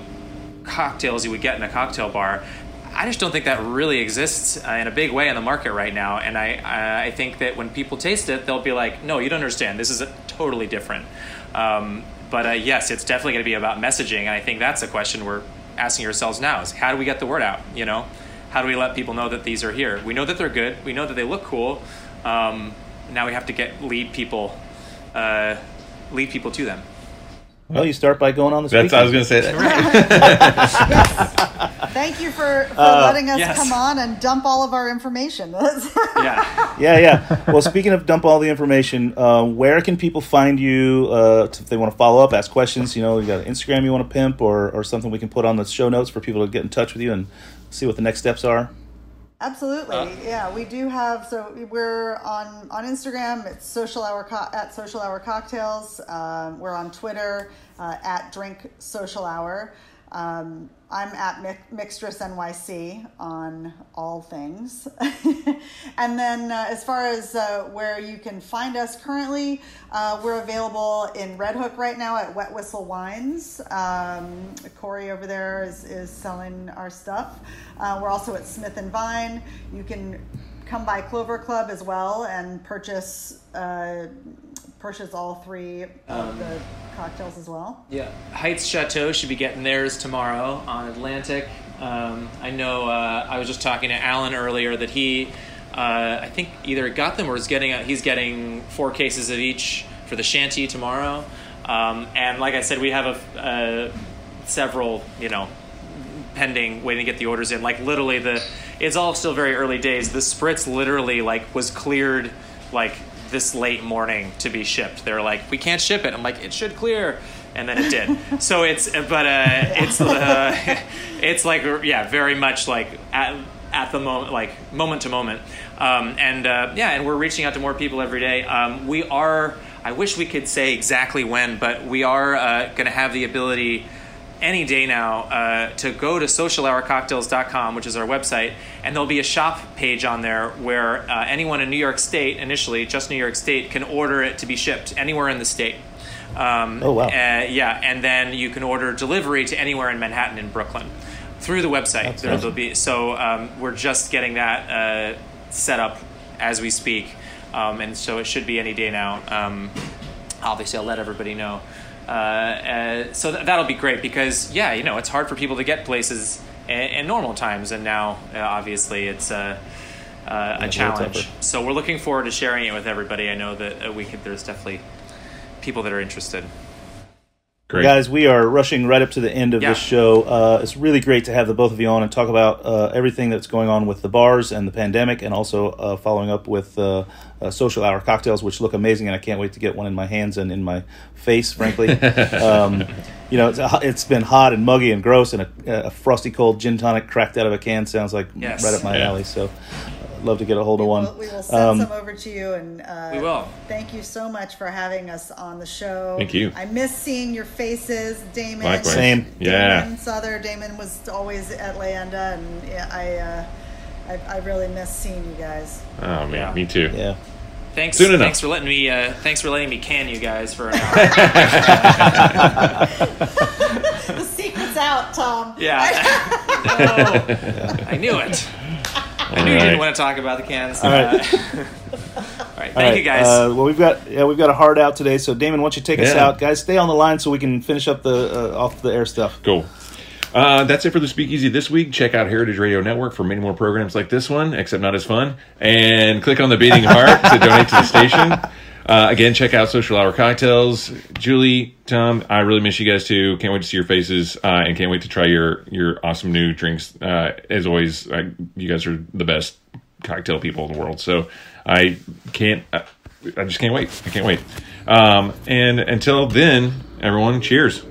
cocktails you would get in a cocktail bar. I just don't think that really exists uh, in a big way in the market right now. And I, I, think that when people taste it, they'll be like, no, you don't understand. This is totally different. Um, but uh, yes, it's definitely going to be about messaging. And I think that's a question we're asking ourselves now is how do we get the word out? You know, how do we let people know that these are here? We know that they're good. We know that they look cool. Um, now we have to get lead people, uh, lead people to them. Well, you start by going on the. That's I was going to say that. [laughs] Thank you for, for Uh, letting us yes. come on and dump all of our information. [laughs] yeah. yeah, yeah. Well, speaking of dump all the information, uh, where can people find you uh, if they want to follow up, ask questions? You know, you got an Instagram you want to pimp, or or something we can put on the show notes for people to get in touch with you and see what the next steps are. Absolutely, Uh, yeah. We do have so we're on on Instagram. It's social hour co- at social hour cocktails. Um, we're on Twitter uh, at drink social hour. Um, I'm at Mi- Mixtress NYC on all things. [laughs] and then, uh, as far as uh, where you can find us currently, uh, we're available in Red Hook right now at Wet Whistle Wines. Um, Corey over there is, is selling our stuff. Uh, we're also at Smith and Vine. You can come by Clover Club as well and purchase uh, purchase all three of Um, the cocktails as well. Yeah, Heights Chateau should be getting theirs tomorrow on Atlantic. Um, I know. Uh, I was just talking to Allen earlier that he, uh, I think, either got them or is getting. He's getting four cases of each for the shanty tomorrow. Um, and like I said, we have a uh, several, you know, pending, waiting to get the orders in. Like literally, the it's all still very early days. The spritz literally like was cleared like this late morning to be shipped. They're like, we can't ship it. I'm like, it should clear, and then it did. [laughs] so it's but uh, it's uh, [laughs] it's like yeah, very much like at at the moment, like moment to moment. Um, and uh, yeah, and we're reaching out to more people every day. Um, we are. I wish we could say exactly when, but we are uh, going to have the ability any day now uh, to go to socialhourcocktails.com, which is our website, and there'll be a shop page on there where uh, anyone in New York State, initially just New York State, can order it to be shipped anywhere in the state. Um, Oh, wow. uh, yeah, and then you can order delivery to anywhere in Manhattan and Brooklyn through the website. There, will be so um, we're just getting that uh, set up as we speak, um, and so it should be any day now. Um, obviously, I'll let everybody know. Uh, uh, so th- that'll be great because yeah, you know, it's hard for people to get places in, in normal times, and now uh, obviously it's uh, uh, a little challenge. So we're looking forward to sharing it with everybody. I know that we could. There's definitely people that are interested. Great. Guys, we are rushing right up to the end of Yeah. this show. Uh, it's really great to have the both of you on and talk about uh, everything that's going on with the bars and the pandemic, and also uh, following up with uh, uh, social hour cocktails, which look amazing, and I can't wait to get one in my hands and in my face. Frankly, [laughs] um, you know, it's, it's been hot and muggy and gross, and a, a frosty cold gin tonic cracked out of a can sounds like Yes. right up my Yeah. alley. So. Love to get a hold of one. We'll- we will send Um, some over to you, and uh, We will. Thank you so much for having us on the show. Thank you. I miss seeing your faces, Damon. Likewise. Same. Yeah. Damon Sother. Damon was always at Leyenda, and yeah, I, uh, I, I really miss seeing you guys. Oh man, Yeah. me too. Yeah. Thanks, Soon enough. thanks for letting me. Uh, thanks for letting me can you guys for an [laughs] hour. the secret's out, Tom. yeah. [laughs] no, I knew it. I knew you didn't want to talk about the cans. All right. [laughs] All right. Thank All right, you guys. Uh, well, we've got yeah, we've got a hard out today. So Damon, why don't you take us out, guys? Stay on the line so we can finish up the uh, off the air stuff. Cool. Uh, that's it for the Speakeasy this week. Check out Heritage Radio Network for many more programs like this one, except not as fun. And click on the beating heart to donate to the station. Uh, again, check out Social Hour Cocktails. Julie, Tom, I really miss you guys too. Can't wait to see your faces, uh, and can't wait to try your your awesome new drinks. Uh, as always, I, you guys are the best cocktail people in the world. So I can't. I, I just can't wait. I can't wait. Um, and until then, everyone, cheers.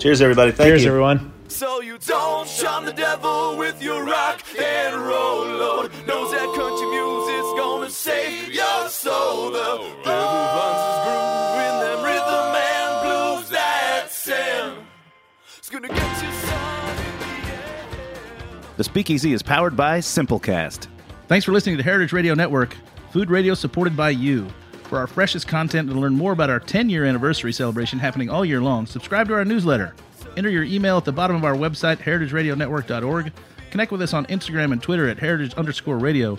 Cheers, everybody. Thank Cheers, you. everyone. So you don't charm the devil with your rock and roll, Lord. Knows that country music's gonna save your soul. The devil finds his groove in them rhythm and blues that sound. It's gonna get you some the. The Speakeasy is powered by Simplecast. Thanks for listening to Heritage Radio Network, food radio supported by you. For our freshest content and to learn more about our 10 year anniversary celebration happening all year long, subscribe to our newsletter. Enter your email at the bottom of our website, heritageradionetwork.org. Connect with us on Instagram and Twitter at heritage underscore radio.